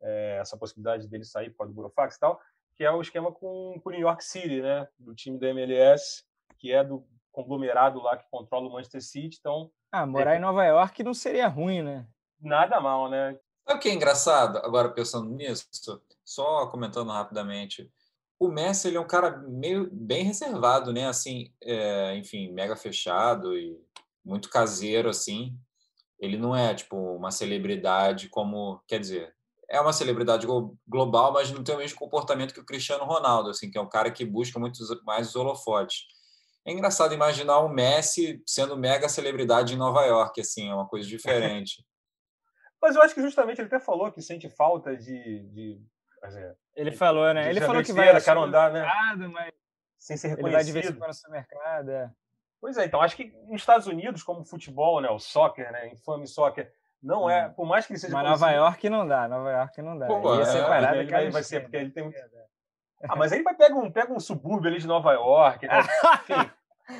é, essa possibilidade dele sair por causa do Burofax e tal, que é o esquema com com o New York City, né, do time da MLS, que é do conglomerado lá que controla o Manchester City, então Ah, morar em Nova York não seria ruim, né? nada mal, né? Sabe o que é engraçado, agora pensando nisso, só comentando rapidamente, o Messi ele é um cara meio bem reservado, né? Assim, é, enfim, mega fechado e muito caseiro, assim. ele não é tipo uma celebridade como, quer dizer, é uma celebridade global, mas não tem o mesmo comportamento que o Cristiano Ronaldo, assim, que é um cara que busca muito mais os holofotes. É engraçado imaginar o Messi sendo mega celebridade em Nova York, assim, é uma coisa diferente. [LAUGHS] mas eu acho que justamente ele até falou que sente falta de. de dizer, ele falou, né? Ele falou que vai quer andar, né? Mas sem ser reconhecido. Ele vai quando no supermercado, é. Pois é, então acho que nos Estados Unidos, como o futebol, né, o soccer, né, infame soccer, não é, hum. por mais que ele seja. Mas Nova York não dá, Nova York não dá. Pô, é, separado, ele vai, vai ser, porque ele tem. Ah, mas aí vai pegar um, pega um subúrbio ali de Nova York, né? [LAUGHS] Enfim,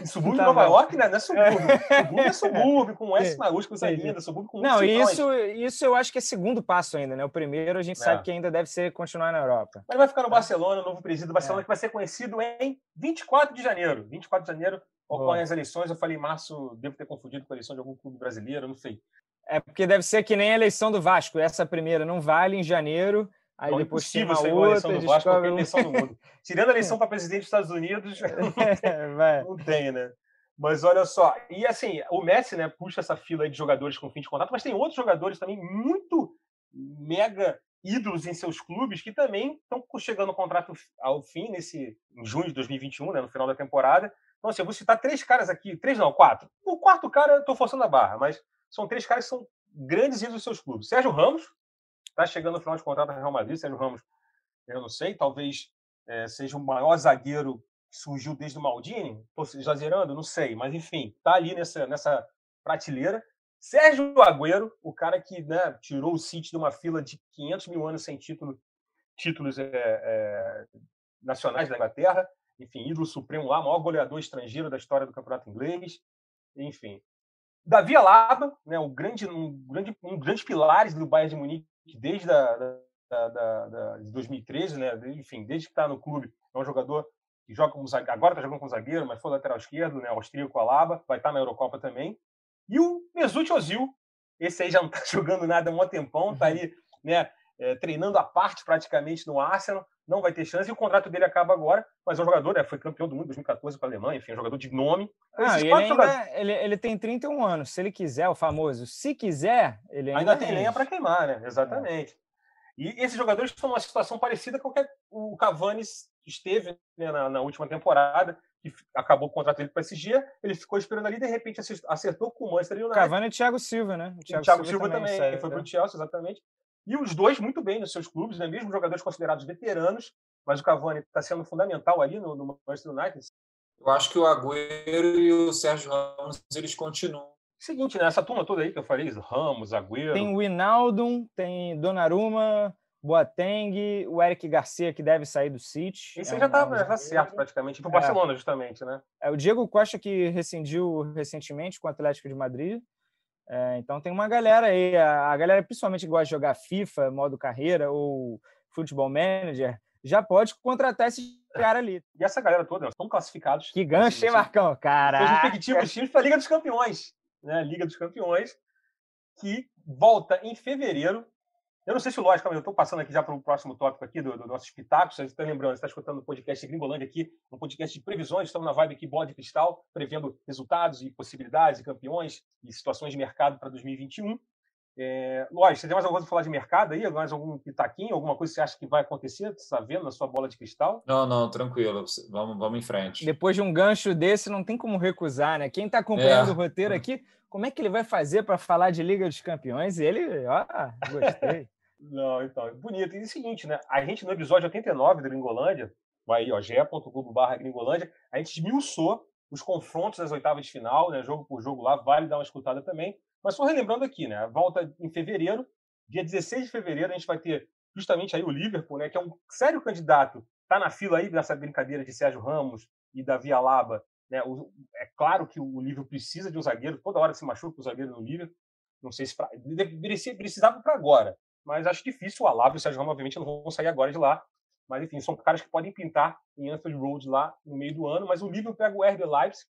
Subúrbio tá de Nova. York, né? Não é subúrbio. subúrbio é subúrbio, com S maiúsculo ainda, subúrbio com Não, isso, isso eu acho que é segundo passo ainda, né? O primeiro a gente é. sabe que ainda deve ser continuar na Europa. Mas vai ficar no Barcelona, o novo presidente do Barcelona, é. que vai ser conhecido em 24 de janeiro. 24 de janeiro ocorrem as eleições. Eu falei março, devo ter confundido com a eleição de algum clube brasileiro, não sei. É porque deve ser que nem a eleição do Vasco. Essa primeira não vale em janeiro. Aí não, depois impossível ser outra, eleição do Vasco, qualquer eleição do mundo. [LAUGHS] Tirando a eleição para presidente dos Estados Unidos, [LAUGHS] não tem, não tem né? Mas olha só, e assim, o Messi, né, puxa essa fila de jogadores com fim de contrato, mas tem outros jogadores também muito mega ídolos em seus clubes que também estão chegando o contrato ao fim nesse em junho de 2021, né, no final da temporada. Então, assim, eu vou citar três caras aqui, três não, quatro. O quarto cara, eu estou forçando a barra, mas são três caras que são grandes ídolos dos seus clubes. Sérgio Ramos, está chegando no final de contrato no Real Madrid. Sérgio Ramos, eu não sei, talvez é, seja o maior zagueiro surgiu desde o Maldini, estou exagerando, não sei, mas enfim, tá ali nessa, nessa prateleira. Sérgio Agüero, o cara que né, tirou o City de uma fila de 500 mil anos sem título, títulos é, é, nacionais da Inglaterra, enfim, ídolo supremo lá, maior goleador estrangeiro da história do campeonato inglês, enfim. Davi Alaba, né, um grande, um grande, um grande pilares do Bayern de Munique desde a, da, da, da, de 2013, né, enfim, desde que está no clube, é um jogador que joga como zagueiro, agora está jogando com zagueiro, mas foi lateral esquerdo, né? Austríaco Alaba, vai estar tá na Eurocopa também. E o Mesut Ozil, esse aí já não está [LAUGHS] jogando nada há um tempão, está aí, né? É, treinando a parte praticamente no Arsenal, não vai ter chance, e o contrato dele acaba agora, mas é um jogador, né, foi campeão do mundo em 2014 com a Alemanha, enfim, é um jogador de nome. Ah, ele, ainda, ele, ele, tem 31 anos, se ele quiser, o famoso, se quiser, ele ainda, ainda tem lenha para queimar, né? Exatamente. É. E esses jogadores estão numa situação parecida com que o Cavani esteve né, na, na, última temporada, que acabou o contrato dele com o PSG, ele ficou esperando ali, de repente acertou com o Manchester United. Cavani e Thiago Silva, né? O Thiago, Thiago Silva, Silva, também, também foi para o Chelsea, exatamente. E os dois muito bem nos seus clubes, né? mesmo jogadores considerados veteranos, mas o Cavani está sendo fundamental ali no, no Manchester United. Eu acho que o Agüero e o Sérgio Ramos, eles continuam Seguinte, né? Essa turma toda aí que eu falei, Ramos, Agüero. Tem o Inaldo, tem Donnarumma, Boateng, o Eric Garcia, que deve sair do City. Esse é já está um, tá certo, praticamente, para o é. Barcelona, justamente, né? É o Diego Costa, que rescindiu recentemente com o Atlético de Madrid. É, então tem uma galera aí, a, a galera principalmente que gosta de jogar FIFA, modo carreira ou futebol manager, já pode contratar esse cara ali. E essa galera toda, estão classificados. Que gancho, hein, Marcão? Caraca. Os respectivos times para a Liga dos Campeões né, Liga dos Campeões, que volta em fevereiro. Eu não sei se, lógico, eu estou passando aqui já para o próximo tópico aqui do, do nosso espetáculo. Você está lembrando, você está escutando o podcast Gringolândia aqui, um podcast de previsões. Estamos na vibe aqui, bola de cristal, prevendo resultados e possibilidades e campeões e situações de mercado para 2021. É, lógico, você tem mais alguma coisa para falar de mercado aí? Mais algum pitaquinho? Alguma coisa que você acha que vai acontecer? Você está vendo na sua bola de cristal? Não, não, tranquilo. Vamos, vamos em frente. Depois de um gancho desse, não tem como recusar, né? Quem está acompanhando é. o roteiro aqui, como é que ele vai fazer para falar de Liga dos Campeões? Ele, ó, gostei. [LAUGHS] não, então, bonito. E é o seguinte, né? A gente, no episódio 89 do Gringolândia, vai aí, ó, ge.globo barra Gringolândia, a gente esmiuçou os confrontos das oitavas de final, né? Jogo por jogo lá, vale dar uma escutada também. Mas só relembrando aqui, né? Volta em fevereiro, dia 16 de fevereiro, a gente vai ter justamente aí o Liverpool, né? Que é um sério candidato, tá na fila aí dessa brincadeira de Sérgio Ramos e Davi Alaba. Né? O, é claro que o Liverpool precisa de um zagueiro, toda hora se machuca o zagueiro no Liverpool. Não sei se pra, precisava para agora, mas acho difícil. O Alaba e o Sérgio Ramos, obviamente, não vão sair agora de lá. Mas, enfim, são caras que podem pintar em Anfield Road lá no meio do ano. Mas o Liverpool pega o RB Leipzig,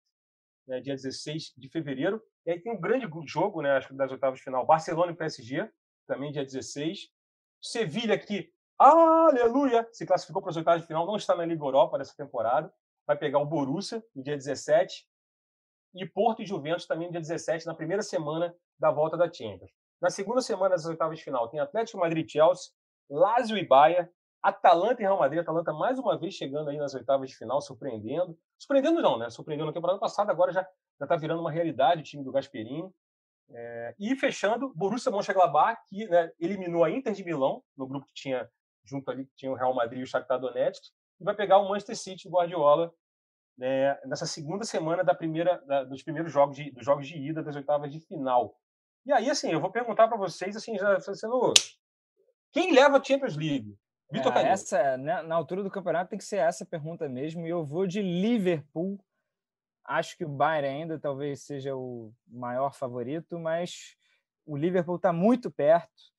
né, dia 16 de fevereiro. E aí tem um grande jogo, né, acho que das oitavas de final, Barcelona e PSG, também dia 16. Sevilha que, aleluia, se classificou para as oitavas de final, não está na Liga Europa nessa temporada. Vai pegar o Borussia no dia 17. e Porto e Juventus também dia 17, na primeira semana da volta da Champions. Na segunda semana das oitavas de final, tem Atlético Madrid Chelsea, Lazio e Bahia, Atalanta e Real Madrid. Atalanta mais uma vez chegando aí nas oitavas de final, surpreendendo. Surpreendendo não, né? Surpreendeu na temporada passada, agora já está virando uma realidade o time do Gasperini. É, e fechando, Borussia Mönchengladbach, que né, eliminou a Inter de Milão, no grupo que tinha junto ali, que tinha o Real Madrid e o Shakhtar Donetsk, e vai pegar o Manchester City, o Guardiola, né, nessa segunda semana da primeira, da, dos primeiros jogos de, dos jogos de ida das oitavas de final. E aí, assim, eu vou perguntar para vocês, assim, já sendo quem leva a Champions League? Vitor é, essa, né, na altura do campeonato tem que ser essa pergunta mesmo, e eu vou de Liverpool. Acho que o Bayern ainda talvez seja o maior favorito, mas o Liverpool está muito perto.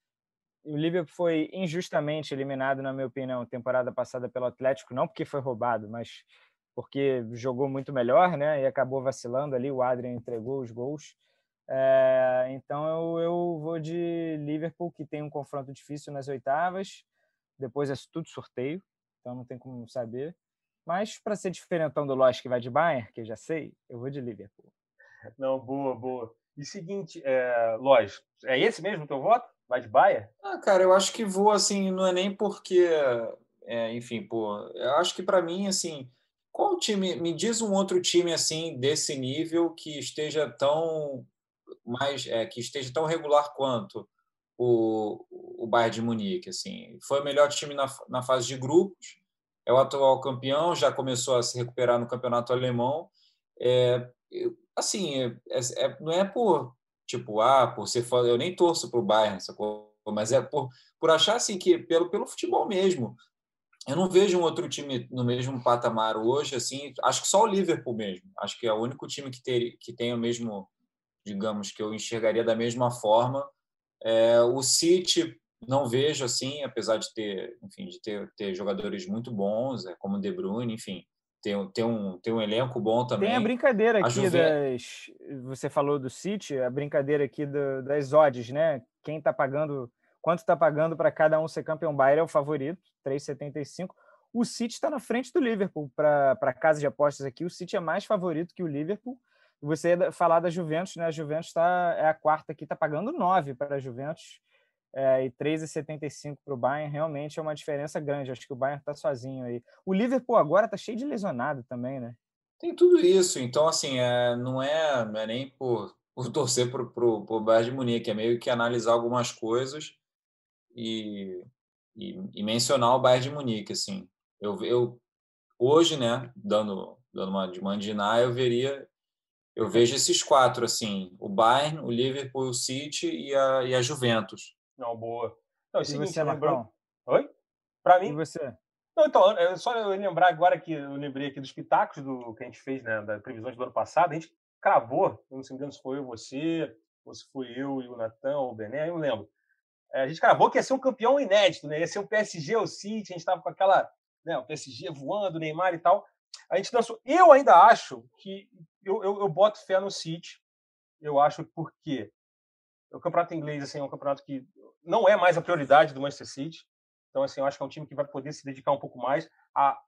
O Liverpool foi injustamente eliminado, na minha opinião, temporada passada pelo Atlético, não porque foi roubado, mas porque jogou muito melhor, né? E acabou vacilando ali. O Adrian entregou os gols. É, então eu, eu vou de Liverpool, que tem um confronto difícil nas oitavas. Depois é tudo sorteio, então não tem como saber. Mas para ser diferentão do Lost que vai de Bayern, que eu já sei, eu vou de Liverpool. Não, boa, boa. E seguinte, é, Lois, é esse mesmo o teu voto? Vai de Bayern? Ah, cara, eu acho que vou, assim, não é nem porque, é, enfim, pô, eu acho que para mim, assim, qual time, me diz um outro time, assim, desse nível que esteja tão mais, é, que esteja tão regular quanto o, o Bayern de Munique. Assim. Foi o melhor time na, na fase de grupos, é o atual campeão, já começou a se recuperar no campeonato alemão. É, assim, é, é, é não é por tipo, ah, por ser eu nem torço para o Bayern, sacou? mas é por, por achar assim que pelo, pelo futebol mesmo. Eu não vejo um outro time no mesmo patamar hoje, assim, acho que só o Liverpool mesmo. Acho que é o único time que, ter, que tem o mesmo, digamos, que eu enxergaria da mesma forma. É, o City não vejo assim, apesar de ter, enfim, de ter, ter jogadores muito bons, é, como De Bruyne, enfim, tem, tem, um, tem um elenco bom também. Tem a brincadeira aqui a das. Você falou do City, a brincadeira aqui do, das odds, né? Quem está pagando, quanto está pagando para cada um ser campeão Bayern é o favorito, 3,75. O City está na frente do Liverpool para a casa de apostas aqui. O City é mais favorito que o Liverpool. Você falar da Juventus, né? A Juventus tá, é a quarta aqui, está pagando 9 para a Juventus é, e 3,75 para o Bayern. Realmente é uma diferença grande. Acho que o Bayern está sozinho aí. O Liverpool agora está cheio de lesionado também, né? Tem tudo isso. Então, assim, é, não, é, não é nem por, por [LAUGHS] torcer para o Bayern de Munique, é meio que analisar algumas coisas e, e, e mencionar o Bayern de Munique. Assim. Eu, eu, hoje, né, dando, dando uma de mandinar, eu veria eu vejo esses quatro, assim, o Bayern, o Liverpool, o City e a, e a Juventus. Não, boa. Não, é o seguinte, você, lembrou... Oi? Para mim? E você? Não, então, é só eu lembrar agora que eu lembrei aqui dos pitacos do, que a gente fez, né, das previsões do ano passado, a gente cravou, não sei se foi eu você, ou se foi eu e o Natan ou o Bené, eu não lembro. É, a gente cravou que ia ser um campeão inédito, né? Ia ser o PSG ou o City, a gente estava com aquela, né, o PSG voando, o Neymar e tal. A gente dançou. Eu ainda acho que eu, eu, eu boto fé no City. Eu acho porque o campeonato inglês assim, é um campeonato que não é mais a prioridade do Manchester City. Então, assim, eu acho que é um time que vai poder se dedicar um pouco mais a.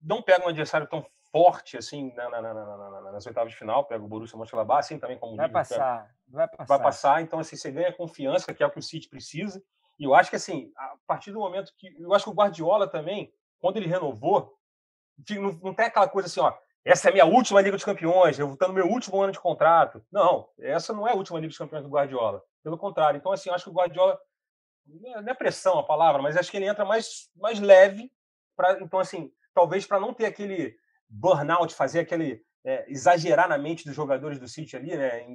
Não pega um adversário tão forte assim na, na, na, nas oitavas de final, pega o Borussia Mönchengladbach, assim também como vai passar, pega, vai passar, vai passar. Então, assim, você ganha confiança, que é o que o City precisa. E eu acho que assim, a partir do momento que eu acho que o Guardiola também, quando ele renovou, não, não tem aquela coisa assim, ó, essa é a minha última Liga dos Campeões, eu estou no meu último ano de contrato. Não, essa não é a última Liga dos Campeões do Guardiola. Pelo contrário. Então, assim, acho que o Guardiola, não é pressão a palavra, mas acho que ele entra mais, mais leve. Pra, então, assim, talvez para não ter aquele burnout, fazer aquele. É, exagerar na mente dos jogadores do City ali, né?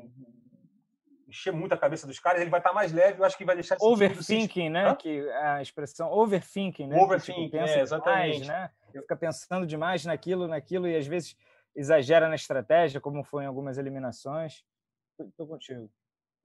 Encher muito a cabeça dos caras, ele vai estar mais leve, eu acho que vai deixar Overthinking, né? Hã? Que a expressão overthinking, né? Overthinking, que, tipo, é, exatamente. Demais, né? Fica pensando demais naquilo, naquilo, e às vezes exagera na estratégia, como foi em algumas eliminações. Estou contigo.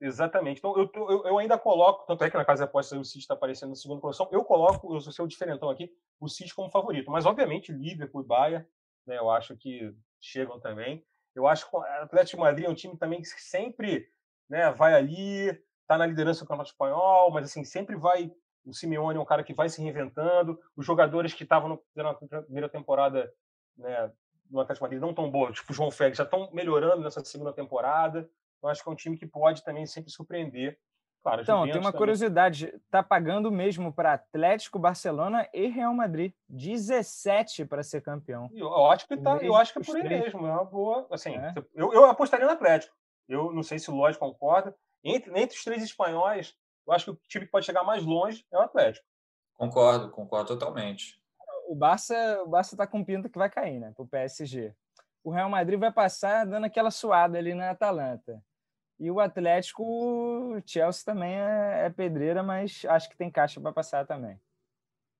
Exatamente. Então, eu, tô, eu, eu, ainda coloco, tanto é que na casa de apostas o City está aparecendo na segunda posição, eu coloco, eu sou o diferentão aqui, o City como favorito. Mas, obviamente, Liverpool e Bayern, né, eu acho que chegam também. Eu acho que o Atlético de Madrid é um time também que sempre né, vai ali, está na liderança do Campeonato Espanhol, mas assim, sempre vai. O Simeone é um cara que vai se reinventando. Os jogadores que estavam na primeira temporada né, do Atlético Madrid não tão boa, tipo o João Félix, já estão melhorando nessa segunda temporada. Eu acho que é um time que pode também sempre surpreender. Claro, então, tem uma também. curiosidade: tá pagando mesmo para Atlético, Barcelona e Real Madrid. 17 para ser campeão. Eu acho que tá, eu acho que é por aí mesmo. É uma boa. Assim, é. eu, eu apostaria no Atlético. Eu não sei se o Lodge concorda. Entre, entre os três espanhóis, eu acho que o time que pode chegar mais longe é o Atlético. Concordo, concordo totalmente. O Barça, o Barça tá com pinta que vai cair, né, pro PSG. O Real Madrid vai passar dando aquela suada ali na Atalanta. E o Atlético, o Chelsea também é, é pedreira, mas acho que tem caixa para passar também.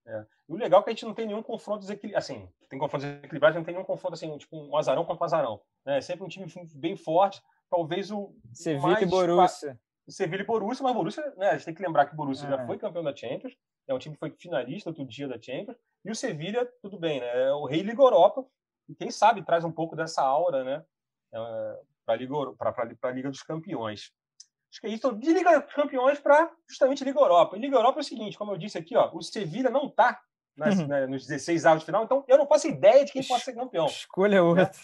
É. E o legal é que a gente não tem nenhum confronto desequilibrado. Assim, tem confronto desequilibrado, não tem nenhum confronto assim, tipo um azarão contra um azarão. Né? É sempre um time bem forte. Talvez o. Sevilla e Borussia. Sevilla e Borussia, mas Borussia, né, a gente tem que lembrar que o Borussia é. já foi campeão da Champions, é um time que foi finalista outro dia da Champions, e o Sevilla, tudo bem, né, é o rei Liga Europa, e quem sabe traz um pouco dessa aura, né, é, para a Liga, a Liga dos Campeões. Acho que é isso, então, de Liga dos Campeões para justamente Liga Europa. E Liga Europa é o seguinte, como eu disse aqui, ó, o Sevilla não está uhum. né, nos 16 avos de final, então eu não faço ideia de quem pode ser campeão. Escolha outro.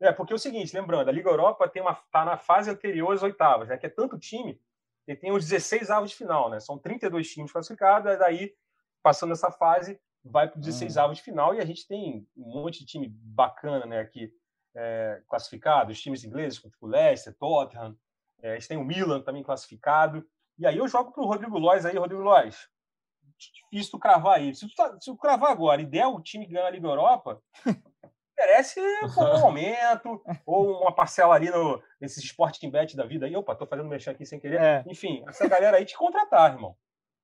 É, porque é o seguinte, lembrando, a Liga Europa tem uma tá na fase anterior às oitavas, né? Que é tanto time, e tem os 16 avos de final, né? São 32 times classificados, e daí passando essa fase vai para os 16 hum. avos de final e a gente tem um monte de time bacana, né, aqui é, classificado, os times ingleses, como o Leicester, Tottenham, é, a gente tem o Milan também classificado. E aí eu jogo para o Rodrigo Lois aí, Rodrigo Lois. Difícil tu cravar aí. Se tu, tá, se tu cravar agora e der o time que ganha a Liga Europa, [LAUGHS] merece [LAUGHS] um aumento ou uma parcela ali no, nesses Sporting Bet da vida aí. Opa, tô fazendo mexer aqui sem querer. É. Enfim, essa galera aí te contratar, irmão.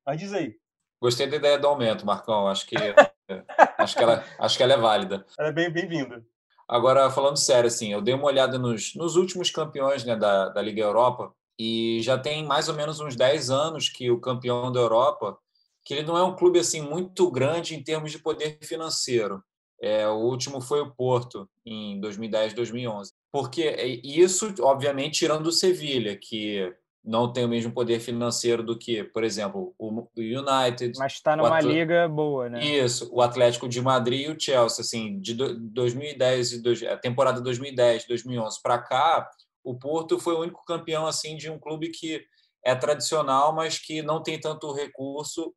Mas diz aí. Gostei da ideia do aumento, Marcão. Acho que, [LAUGHS] acho que, ela, acho que ela é válida. Ela é bem, bem-vinda. Agora, falando sério, assim, eu dei uma olhada nos, nos últimos campeões né, da, da Liga Europa e já tem mais ou menos uns 10 anos que o campeão da Europa, que ele não é um clube assim muito grande em termos de poder financeiro. É, o último foi o Porto, em 2010, 2011. Porque é, isso, obviamente, tirando o Sevilha, que não tem o mesmo poder financeiro do que, por exemplo, o United. Mas está numa liga boa, né? Isso, o Atlético de Madrid e o Chelsea, assim, de 2010 e a temporada 2010, 2011 para cá, o Porto foi o único campeão assim de um clube que é tradicional, mas que não tem tanto recurso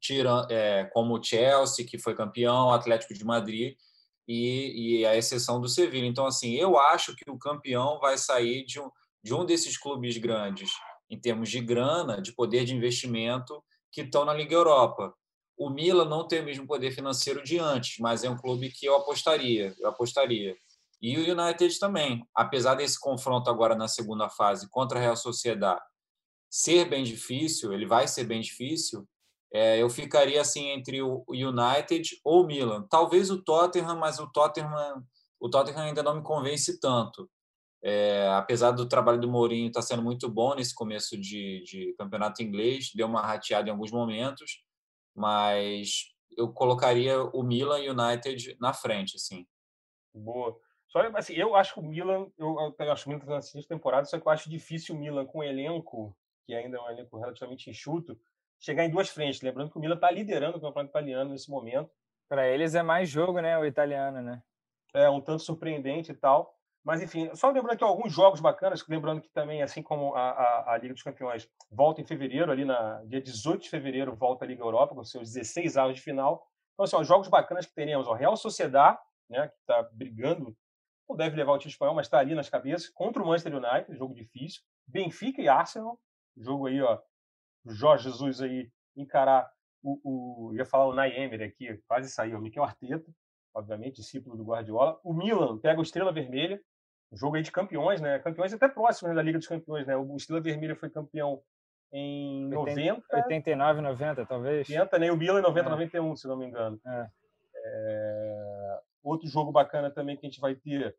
tira, é, como o Chelsea, que foi campeão, o Atlético de Madrid e, e, a exceção do Sevilla. Então, assim, eu acho que o campeão vai sair de um, de um desses clubes grandes, em termos de grana, de poder de investimento, que estão na Liga Europa. O Milan não tem o mesmo poder financeiro de antes, mas é um clube que eu apostaria, eu apostaria. E o United também, apesar desse confronto agora na segunda fase contra a Real Sociedade ser bem difícil, ele vai ser bem difícil, é, eu ficaria assim entre o United ou o Milan. Talvez o Tottenham, mas o Tottenham, o Tottenham ainda não me convence tanto. É, apesar do trabalho do Mourinho estar tá sendo muito bom nesse começo de, de campeonato inglês, deu uma rateada em alguns momentos, mas eu colocaria o Milan e o United na frente, assim. Boa. Só assim, eu acho que o Milan, eu, eu acho o Milan nas temporadas, só que eu acho difícil o Milan com o elenco, que ainda é um elenco relativamente enxuto, chegar em duas frentes. Lembrando que o Milan está liderando o campeonato italiano nesse momento. Para eles é mais jogo, né? O italiano, né? É um tanto surpreendente e tal. Mas, enfim, só lembrando aqui alguns jogos bacanas, lembrando que também, assim como a, a, a, Liga dos Campeões volta em fevereiro, ali na dia 18 de fevereiro, volta a Liga Europa, com seus 16 anos de final. Então, assim, ó, jogos bacanas que teremos, o Real Sociedad, né, que está brigando, não deve levar o time espanhol, mas está ali nas cabeças, contra o Manchester United, jogo difícil. Benfica e Arsenal, jogo aí, ó, Jorge Jesus aí encarar o, o ia falar o Nay Emery aqui, quase saiu, o Mikel Arteta, obviamente, discípulo do Guardiola. O Milan pega o Estrela Vermelha, um jogo aí de campeões, né? Campeões até próximos né, da Liga dos Campeões, né? O Estrela Vermelha foi campeão em 90. 89, 90, talvez. 80, né? O Milan em 90, é. 91, se não me engano. É. É... Outro jogo bacana também que a gente vai ter.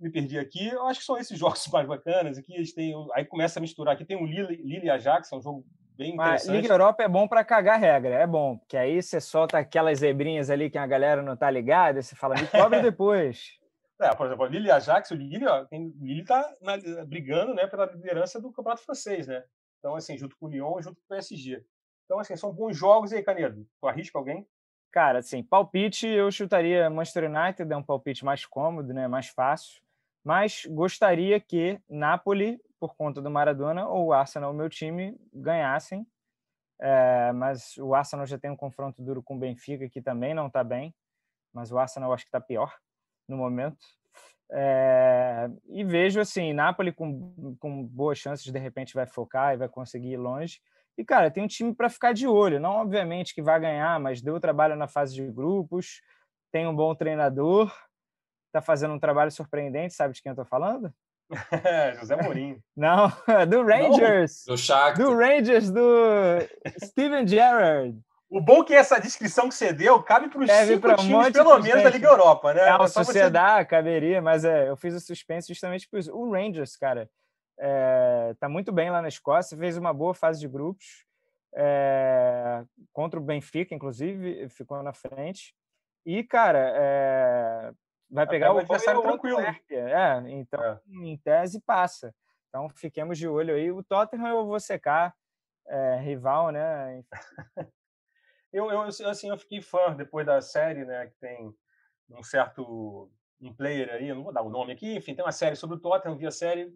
Me perdi aqui. Eu acho que são esses [LAUGHS] jogos mais bacanas. Aqui gente tem. Aí começa a misturar. Aqui tem o Lille, Lille e Ajax, é um jogo bem interessante. Mas Liga Europa é bom para cagar regra, é bom. Porque aí você solta aquelas zebrinhas ali que a galera não tá ligada, você fala, me cobre [LAUGHS] depois. É, por exemplo, o Lille e Ajax, o Lille, ó, tem, o Lille tá na, brigando né, pela liderança do campeonato francês, né? Então, assim, junto com o Lyon, junto com o PSG. Então, assim, são bons jogos. E aí, Canedo, tu arrisca alguém? Cara, assim, palpite eu chutaria Manchester United, é um palpite mais cômodo, né, mais fácil, mas gostaria que Napoli, por conta do Maradona, ou Arsenal, o meu time, ganhassem. É, mas o Arsenal já tem um confronto duro com o Benfica, que também não está bem, mas o Arsenal acho que está pior no momento. É, e vejo assim, Napoli com, com boas chances, de repente vai focar e vai conseguir ir longe. E, cara, tem um time para ficar de olho. Não, obviamente, que vai ganhar, mas deu trabalho na fase de grupos, tem um bom treinador, está fazendo um trabalho surpreendente, sabe de quem eu estou falando? [LAUGHS] José Mourinho. Não, [LAUGHS] do Rangers. Não, do Shakhtar. Do Rangers, do Steven Gerrard. O bom é que essa descrição que você deu cabe para os cinco pra um times, pelo menos, da Liga Europa, né? É, a sociedade você... caberia, mas é, eu fiz o suspense justamente por isso. O Rangers, cara, é, tá muito bem lá na Escócia, fez uma boa fase de grupos, é, contra o Benfica, inclusive, ficou na frente. E, cara, é, vai pegar o adversário tranquilo. É, então, é. em tese, passa. Então, fiquemos de olho aí. O Tottenham eu vou secar, é, rival, né? [LAUGHS] Eu, eu, assim, eu fiquei fã depois da série, né? Que tem um certo um player aí, não vou dar o nome aqui, enfim, tem uma série sobre o Tottenham, vi a série,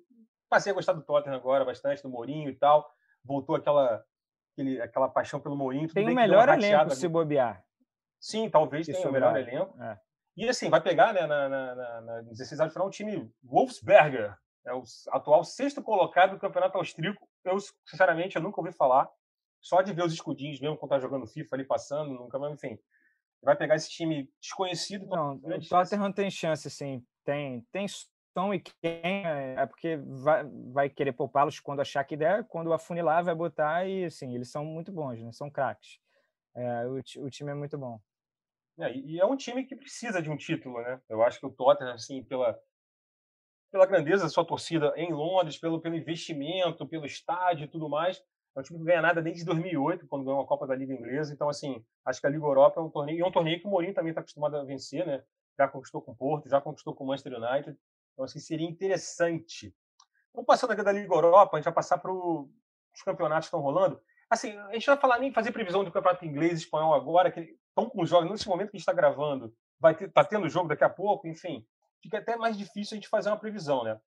passei a gostar do Tottenham agora bastante, do Mourinho e tal. Voltou aquela, aquele, aquela paixão pelo Mourinho. Tem o melhor elenco se bobear. Sim, talvez tenha o melhor elenco. É. E assim, vai pegar, né, na, na, na, na 16 de final, o time Wolfsberger, é o atual sexto colocado do campeonato austríaco. Eu, sinceramente, eu nunca ouvi falar só de ver os escudinhos mesmo quando tá jogando FIFA ali passando, nunca mais, enfim. Vai pegar esse time desconhecido. Não, o Tottenham tem chance, sim. Tem, tem som e quem é, é porque vai, vai querer poupá-los quando achar que der, quando afunilar vai botar e assim, eles são muito bons, né? São craques. É, o, o time é muito bom. É, e é um time que precisa de um título, né? Eu acho que o Tottenham, assim, pela, pela grandeza da sua torcida em Londres, pelo, pelo investimento, pelo estádio e tudo mais, é um time que não ganha nada desde 2008, quando ganhou a Copa da Liga Inglesa. Então, assim, acho que a Liga Europa é um torneio, e é um torneio que o Mourinho também está acostumado a vencer, né? Já conquistou com o Porto, já conquistou com o Manchester United. Então, assim, seria interessante. Vamos passando aqui da Liga Europa, a gente vai passar para os campeonatos que estão rolando. Assim, a gente vai falar nem fazer previsão do campeonato inglês e espanhol agora, que estão com os jogos, nesse momento que a gente está gravando, vai ter, tá tendo jogo daqui a pouco, enfim. Fica até mais difícil a gente fazer uma previsão, né?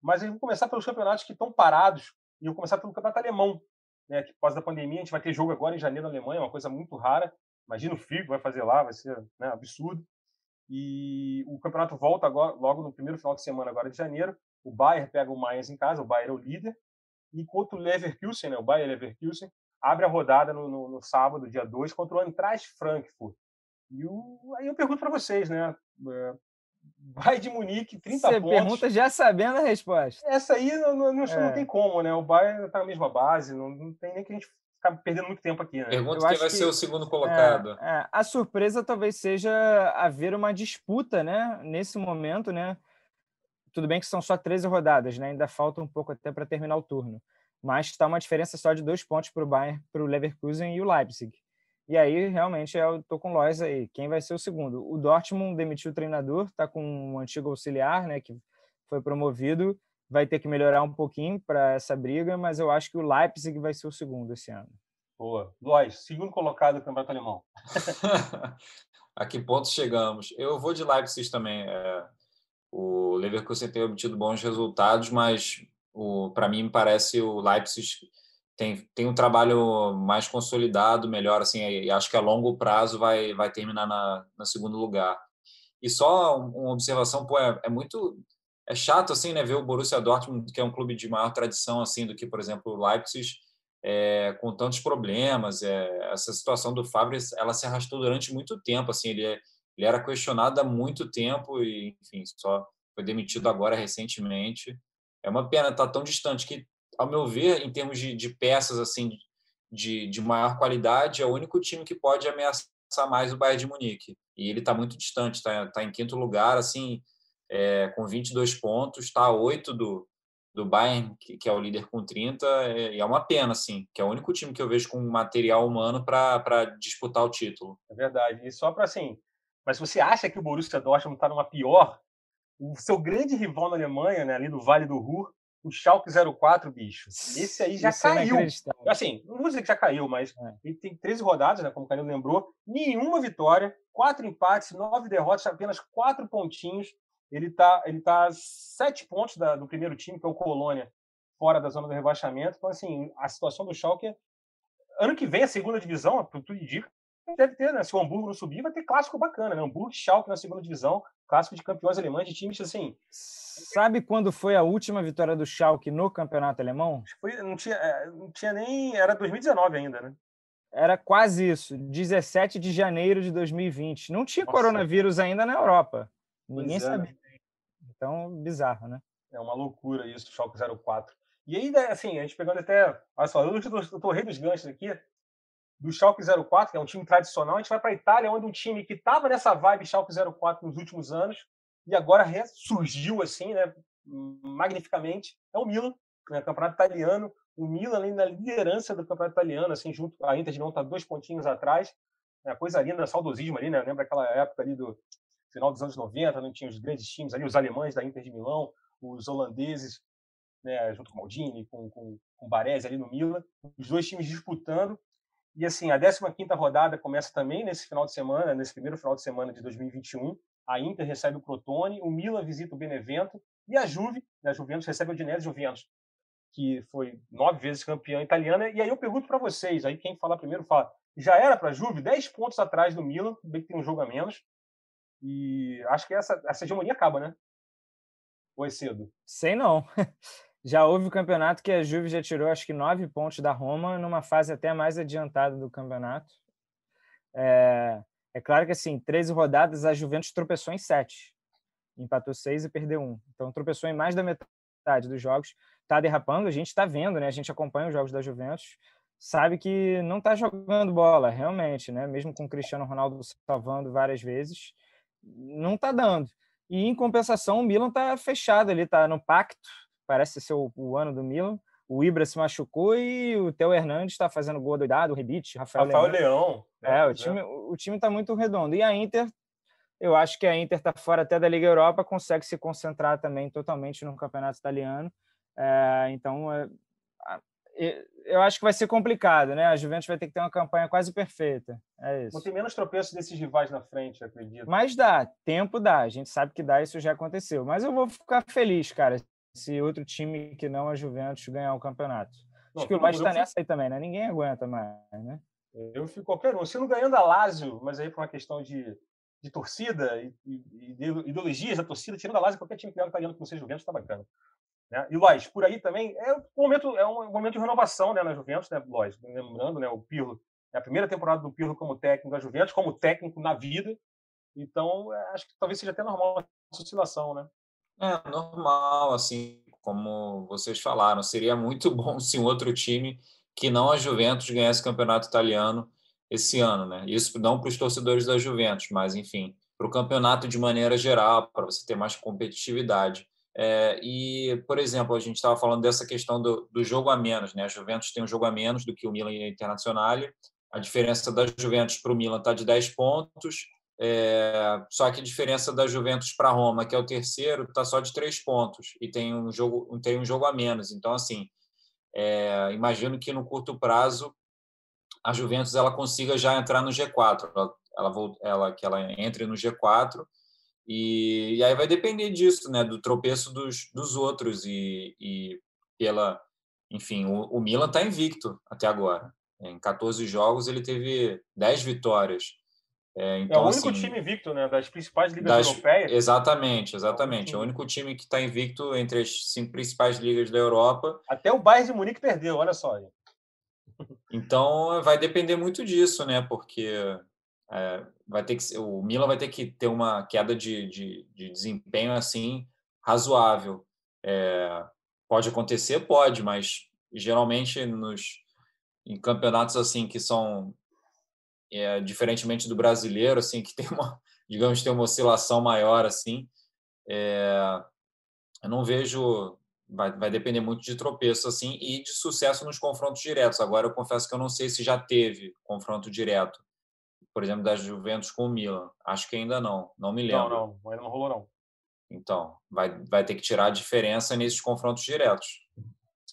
Mas vou começar pelos campeonatos que estão parados, e eu vou começar pelo campeonato alemão, né, que causa da pandemia a gente vai ter jogo agora em janeiro na Alemanha, uma coisa muito rara. Imagina o que vai fazer lá, vai ser né, absurdo. E o campeonato volta agora, logo no primeiro final de semana agora de janeiro. O Bayern pega o Mainz em casa, o Bayern é o líder. E contra o Leverkusen, né, o Bayern Leverkusen, abre a rodada no, no, no sábado, dia 2, contra o Eintracht Frankfurt. E o, aí eu pergunto para vocês, né? É, Bayern de Munique, 30 Você pontos. pergunta já sabendo a resposta. Essa aí não, não, não, é. não tem como, né? O Bayern está na mesma base, não, não, tem nem que a gente ficar perdendo muito tempo aqui, né? Pergunta quem vai que, ser o segundo colocado. É, é, a surpresa talvez seja haver uma disputa, né? Nesse momento, né? Tudo bem que são só 13 rodadas, né? Ainda falta um pouco até para terminar o turno. Mas está uma diferença só de dois pontos para o Bayern, para o Leverkusen e o Leipzig. E aí, realmente, eu tô com o Lois aí. Quem vai ser o segundo? O Dortmund demitiu o treinador, tá com um antigo auxiliar, né, que foi promovido. Vai ter que melhorar um pouquinho para essa briga, mas eu acho que o Leipzig vai ser o segundo esse ano. Boa. Lois, segundo colocado do Campeonato Alemão. [LAUGHS] a que ponto chegamos? Eu vou de Leipzig também. É, o Leverkusen tem obtido bons resultados, mas para mim parece o Leipzig tem, tem um trabalho mais consolidado, melhor, assim, e acho que a longo prazo vai, vai terminar na, na segundo lugar. E só uma observação, pô, é, é, muito é chato assim, né, ver o Borussia Dortmund, que é um clube de maior tradição assim do que, por exemplo, o Leipzig, é, com tantos problemas, é, essa situação do Fabris, ela se arrastou durante muito tempo, assim, ele, é, ele era questionado há muito tempo e, enfim, só foi demitido agora recentemente. É uma pena estar tá tão distante que ao meu ver, em termos de, de peças assim de, de maior qualidade, é o único time que pode ameaçar mais o Bayern de Munique. E ele está muito distante, está tá em quinto lugar, assim, é, com 22 pontos, está a 8 do, do Bayern, que, que, é o líder com 30, é, e é uma pena, assim, que é o único time que eu vejo com material humano para disputar o título. É verdade. E só para assim, mas você acha que o Borussia Dortmund está numa pior, o seu grande rival na Alemanha, né, ali do Vale do Ruhr, o Schalke 04, bicho. Esse aí já Isso é caiu. Assim, não vou dizer que já caiu, mas é. ele tem 13 rodadas, né, como o Canelo lembrou, nenhuma vitória, quatro empates, nove derrotas, apenas quatro pontinhos. Ele está ele tá sete pontos da, do primeiro time, que é o Colônia, fora da zona do rebaixamento. Então, assim, a situação do Schalke, ano que vem, a segunda divisão, tudo indica, deve ter, né? Se o Hamburgo não subir, vai ter clássico bacana, né? Hamburgo e Schalke na segunda divisão, clássico de campeões alemães, de times assim. Sabe quando foi a última vitória do Schalke no campeonato alemão? Foi, não, tinha, é, não tinha nem. Era 2019 ainda, né? Era quase isso, 17 de janeiro de 2020. Não tinha Nossa. coronavírus ainda na Europa. Ninguém é, sabia. Então, bizarro, né? É uma loucura isso, Schalke 04. E ainda, assim, a gente pegando até. Olha só, eu estou rei dos ganchos aqui do Schalke 04, que é um time tradicional, a gente vai para a Itália, onde um time que estava nessa vibe Schalke 04 nos últimos anos e agora ressurgiu assim, né, magnificamente, é o Milan, né, campeonato italiano, o Milan além da liderança do campeonato italiano, assim, junto a Inter de Milão está dois pontinhos atrás, é coisa linda, saudosismo ali, né, lembra aquela época ali do final dos anos 90, não tinha os grandes times ali, os alemães da Inter de Milão, os holandeses, né, junto com Maldini, com, com, com Baresi ali no Milan, os dois times disputando, e assim, a 15ª rodada começa também nesse final de semana, nesse primeiro final de semana de 2021. A Inter recebe o Crotone, o Milan visita o Benevento e a Juve, né, a Juventus recebe o Udinese Juventus, que foi nove vezes campeã italiana. E aí eu pergunto para vocês, aí quem falar primeiro fala, já era para a Juve 10 pontos atrás do Milan, bem que tem um jogo a menos. E acho que essa, essa hegemonia acaba, né? Ou é cedo? Sei não. [LAUGHS] Já houve o campeonato que a Juve já tirou, acho que nove pontos da Roma, numa fase até mais adiantada do campeonato. É, é claro que, assim, 13 rodadas, a Juventus tropeçou em sete. Empatou seis e perdeu um. Então, tropeçou em mais da metade dos jogos. Está derrapando, a gente está vendo, né? A gente acompanha os jogos da Juventus, sabe que não está jogando bola, realmente, né? Mesmo com o Cristiano Ronaldo salvando várias vezes, não está dando. E, em compensação, o Milan está fechado ali, está no pacto, parece ser o, o, ano do Milan. O Ibra se machucou e o Theo Hernandes está fazendo gol doidado, o Rebite, Rafael, Rafael Leão. Leão. É, o time, o time está muito redondo. E a Inter, eu acho que a Inter está fora até da Liga Europa, consegue se concentrar também totalmente no campeonato italiano. É, então, é, eu acho que vai ser complicado, né? A Juventus vai ter que ter uma campanha quase perfeita. É isso. Não tem menos tropeços desses rivais na frente, acredito. Mas dá, tempo dá. A gente sabe que dá, isso já aconteceu. Mas eu vou ficar feliz, cara, se outro time que não a Juventus ganhar o campeonato. Não, Acho que o Lazio está nessa aí também, né? Ninguém aguenta mais, né? Eu fico qualquer um. Se não ganhando a Lazio, mas aí por uma questão de, de torcida e, e, ideologias da torcida, tirando a Lazio, qualquer time que italiano que não seja Juventus está bacana. Né? E Lois, por aí também é um momento, é um momento de renovação né, na Juventus, né, Lois? Lembrando, né, o Pirlo, é a primeira temporada do Pirlo como técnico da Juventus, como técnico na vida. Então, é, acho que talvez seja até normal essa oscilação, né? É normal, assim, como vocês falaram. Seria muito [LAUGHS] bom se um outro time que não a Juventus ganhasse o campeonato italiano esse ano, né? Isso não para os torcedores da Juventus, mas enfim, para o campeonato de maneira geral, para você ter mais competitividade. É, e, por exemplo, a gente estava falando dessa questão do, do, jogo a menos, né? A Juventus tem um jogo a menos do que o Milan e a Internacional. A diferença da Juventus para o Milan está de 10 pontos, é, só que a diferença da Juventus para Roma, que é o terceiro, está só de três pontos e tem um jogo, tem um jogo a menos. Então, assim, é, imagino que no curto prazo a Juventus ela consiga já entrar no G4, ela, ela, ela que ela entre no G4 e, e, aí vai depender disso, né, do tropeço dos, dos outros e, e pela, enfim, o, o Milan está invicto até agora. Em 14 jogos ele teve 10 vitórias. É, então, é o único assim, time invicto, né? Das principais ligas das, europeias. Exatamente, exatamente. É o único time que está invicto entre as cinco principais ligas da Europa. Até o Bayern de Munique perdeu, olha só. Então vai depender muito disso, né? Porque é, vai ter que o Milan vai ter que ter uma queda de, de, de desempenho assim razoável. É, pode acontecer, pode, mas geralmente nos em campeonatos assim que são é, diferentemente do brasileiro, assim, que [LAUGHS] tem uma, digamos, tem uma oscilação maior, assim, é, eu não vejo, vai, vai depender muito de tropeço, assim, e de sucesso nos confrontos diretos. Agora, eu confesso que eu não sei se já teve confronto direto, por exemplo, da Juventus com o Milan. Acho que ainda não, não me lembro. Não, não, ainda não rolou, não. Então, vai, vai ter que tirar a diferença nesses confrontos diretos.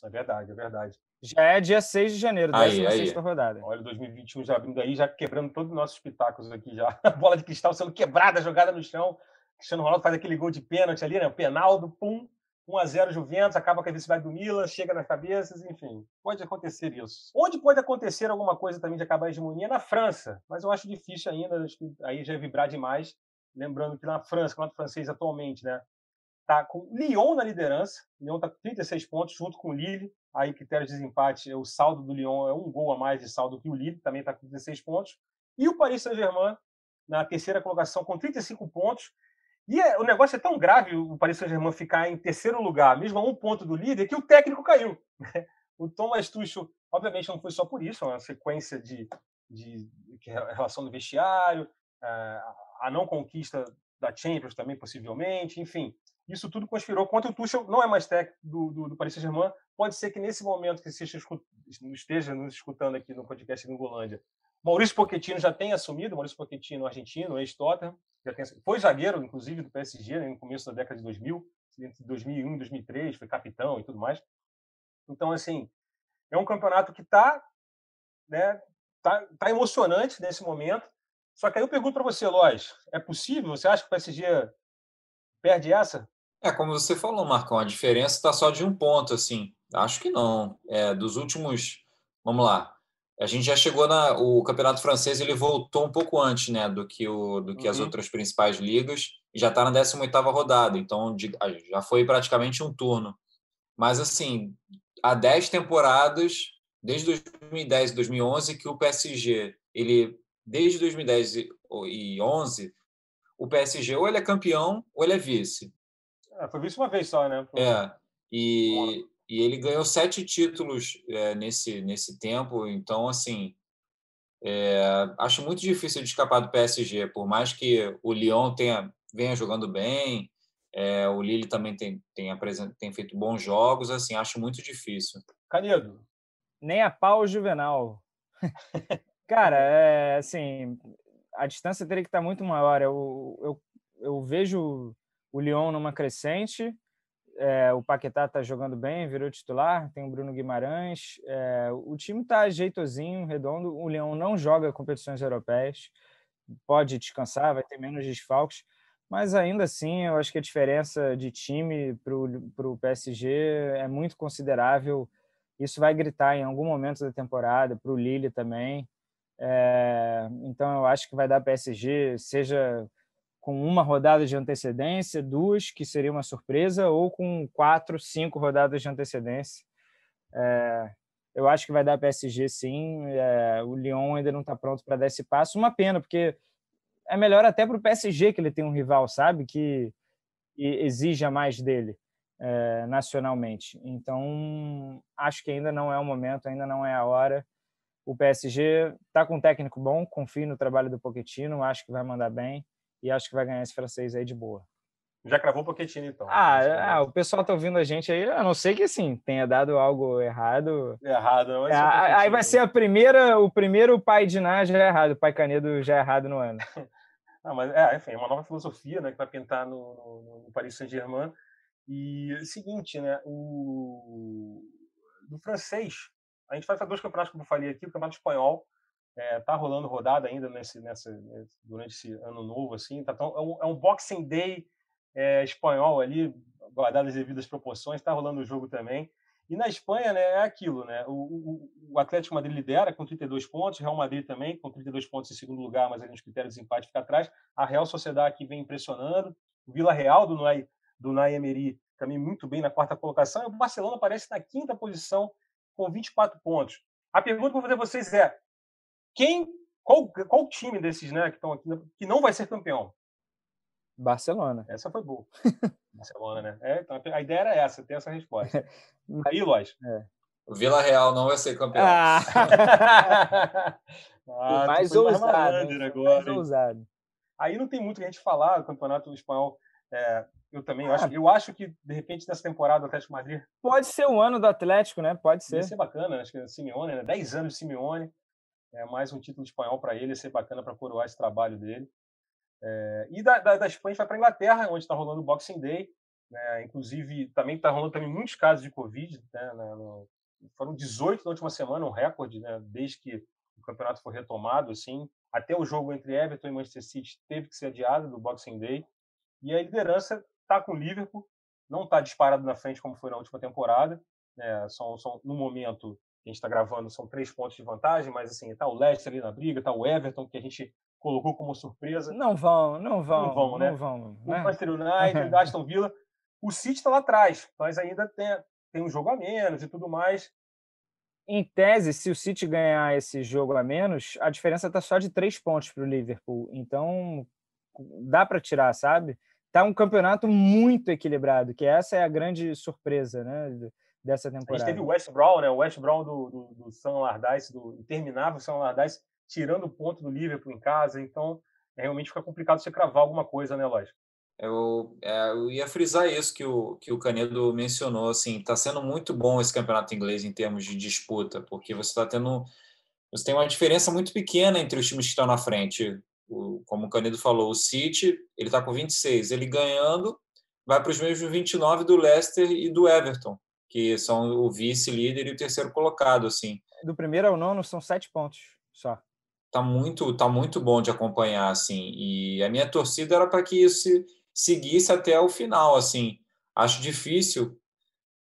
É verdade, é verdade. Já é dia 6 de janeiro, Aí, 16 aí. rodada. Olha, 2021 já abrindo aí, já quebrando todos os nossos pitacos aqui já. A [LAUGHS] bola de cristal sendo quebrada, jogada no chão. Cristiano Ronaldo faz aquele gol de pênalti ali, né? Penaldo, pum, 1 a 0 Juventus, acaba com a velocidade do Milan, chega nas cabeças, enfim. Pode acontecer isso. Onde pode acontecer alguma coisa também de acabar a hegemonia? Na França, mas eu acho difícil ainda, acho que aí já é vibrar demais. Lembrando que na França, o campeonato francês atualmente, né? Tá com Lyon na liderança. Lyon tá com 36 pontos, junto com o Lille. Aí, critério de desempate, o saldo do Lyon é um gol a mais de saldo que o Lille, também está com 16 pontos. E o Paris Saint-Germain, na terceira colocação, com 35 pontos. E é, o negócio é tão grave o Paris Saint-Germain ficar em terceiro lugar, mesmo a um ponto do líder, que o técnico caiu. O Thomas Tuchel, obviamente, não foi só por isso, é uma sequência de, de, de relação do vestiário, a não conquista da Champions também, possivelmente, enfim. Isso tudo conspirou contra o Tuchel, não é mais técnico do, do, do Paris Saint-Germain. Pode ser que nesse momento que você esteja nos escutando aqui no podcast Gringolândia, Maurício Pochettino já tenha assumido, Maurício Pochettino, argentino, ex-Tottenham, foi zagueiro, inclusive, do PSG né, no começo da década de 2000, entre 2001 e 2003, foi capitão e tudo mais. Então, assim, é um campeonato que está né, tá, tá emocionante nesse momento. Só que aí eu pergunto para você, Lois, é possível? Você acha que o PSG perde essa? É, como você falou, Marcão, a diferença está só de um ponto, assim. Acho que não. É, dos últimos. Vamos lá. A gente já chegou na. O campeonato francês ele voltou um pouco antes né, do que, o, do que uhum. as outras principais ligas e já está na 18 rodada, então já foi praticamente um turno. Mas, assim, há 10 temporadas, desde 2010 e 2011, que o PSG, ele, desde 2010 e 11, o PSG ou ele é campeão ou ele é vice. É, foi vice uma vez só, né? É. E, e ele ganhou sete títulos é, nesse, nesse tempo. Então, assim, é, acho muito difícil de escapar do PSG. Por mais que o Lyon tenha, venha jogando bem, é, o Lille também tem, tem, tem feito bons jogos. Assim, acho muito difícil. Canedo. Nem a pau juvenal. [LAUGHS] Cara, é, assim, a distância teria que estar muito maior. Eu, eu, eu vejo o Lyon numa crescente, é, o Paquetá está jogando bem, virou titular, tem o Bruno Guimarães, é, o time está jeitosinho, redondo, o Leão não joga competições europeias, pode descansar, vai ter menos desfalques, mas ainda assim eu acho que a diferença de time para o PSG é muito considerável, isso vai gritar em algum momento da temporada, para o Lille também, é, então eu acho que vai dar PSG, seja com uma rodada de antecedência, duas, que seria uma surpresa, ou com quatro, cinco rodadas de antecedência. É, eu acho que vai dar PSG sim. É, o Lyon ainda não está pronto para dar esse passo. Uma pena, porque é melhor até para o PSG que ele tem um rival, sabe? Que exija mais dele é, nacionalmente. Então, acho que ainda não é o momento, ainda não é a hora. O PSG está com um técnico bom, confio no trabalho do Pochettino, acho que vai mandar bem e acho que vai ganhar esse francês aí de boa. Já cravou o Pochettino, então. Ah, ah, o pessoal tá ouvindo a gente aí, a não ser que assim, tenha dado algo errado. Errado, não. É, aí vai ser a primeira, o primeiro pai de Ná já é errado, o pai Canedo já é errado no ano. [LAUGHS] ah, mas é, enfim, é uma nova filosofia, né, que vai pintar no, no, no Paris Saint-Germain. E é o seguinte, né, o do francês, a gente vai fazer dois campeonatos como eu falei aqui, o campeonato espanhol é, tá rolando rodada ainda nesse, nessa, durante esse ano novo, assim. Tá tão, é, um, é um Boxing Day é, espanhol ali, guardadas as devidas proporções, está rolando o jogo também. E na Espanha, né, é aquilo, né? O, o, o, Atlético Madrid lidera com 32 pontos, Real Madrid também com 32 pontos em segundo lugar, mas ali nos critérios de empate fica atrás. A Real Sociedade aqui vem impressionando. O Vila Real do Nai, do Nai Emery também muito bem na quarta colocação. E o Barcelona aparece na quinta posição com 24 pontos. A pergunta que eu vou fazer a vocês é: quem, qual, qual time desses, né, que estão aqui, que não vai ser campeão? Barcelona. Essa foi boa. [LAUGHS] Barcelona, né? É, então a ideia era essa, ter essa resposta. [LAUGHS] Aí, Lois. É. O Vila Real não vai ser campeão. Ah. [LAUGHS] ah mais ousado. Mais, agora, mais ousado. Aí não tem muito que a gente falar do campeonato espanhol. É, eu também ah. acho. Eu acho que, de repente, nessa temporada do Atlético Madrid. Pode ser o ano do Atlético, né? Pode ser. Pode ser bacana. Acho que é Simeone, né? 10 anos de Simeone é mais um título espanhol para ele, ia ser bacana para coroar esse trabalho dele. É, e da, da, da Espanha vai para a Inglaterra, onde está rolando o Boxing Day. Né? Inclusive, também está rolando também muitos casos de Covid. Né? No, foram 18 na última semana, um recorde, né? desde que o campeonato foi retomado. Assim, até o jogo entre Everton e Manchester City teve que ser adiado do Boxing Day. E a liderança está com o Liverpool, não está disparado na frente como foi na última temporada. Né? São, são, no momento que a gente está gravando, são três pontos de vantagem, mas assim, está o Leicester ali na briga, está o Everton, que a gente colocou como surpresa. Não vão, não vão. Não vão, né? Não vão, né? O Manchester United, o [LAUGHS] Aston Villa. O City está lá atrás, mas ainda tem, tem um jogo a menos e tudo mais. Em tese, se o City ganhar esse jogo a menos, a diferença está só de três pontos para o Liverpool. Então, dá para tirar, sabe? Tá um campeonato muito equilibrado, que essa é a grande surpresa, né? Dessa temporada. A gente teve o West Brown, né? O West Brown do, do, do San Allardyce, do interminável San Allardyce, tirando o ponto do Liverpool em casa. Então, realmente fica complicado você cravar alguma coisa, né, lógico? Eu, é, eu ia frisar isso que o, que o Canedo mencionou, assim, está sendo muito bom esse campeonato inglês em termos de disputa, porque você está tendo, você tem uma diferença muito pequena entre os times que estão na frente. O, como o Canedo falou, o City, ele está com 26, ele ganhando, vai para os mesmos 29 do Leicester e do Everton, que são o vice-líder e o terceiro colocado, assim. Do primeiro ao nono são sete pontos só tá muito tá muito bom de acompanhar assim e a minha torcida era para que isso seguisse até o final, assim. Acho difícil,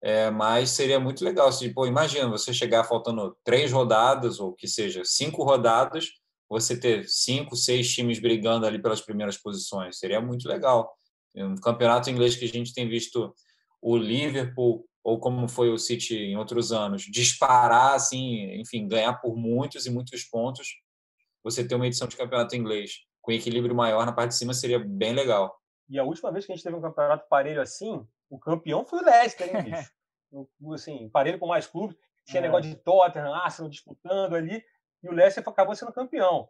é, mas seria muito legal. Se, pô, imagina você chegar faltando três rodadas, ou que seja, cinco rodadas, você ter cinco, seis times brigando ali pelas primeiras posições. Seria muito legal. Um campeonato inglês que a gente tem visto o Liverpool, ou como foi o City em outros anos, disparar, assim, enfim, ganhar por muitos e muitos pontos. Você ter uma edição de campeonato inglês com equilíbrio maior na parte de cima seria bem legal. E a última vez que a gente teve um campeonato parelho assim, o campeão foi o Leicester, hein, bicho? [LAUGHS] assim, parelho com mais clubes. Tinha é. negócio de Tottenham, Arsenal disputando ali, e o Leicester acabou sendo campeão.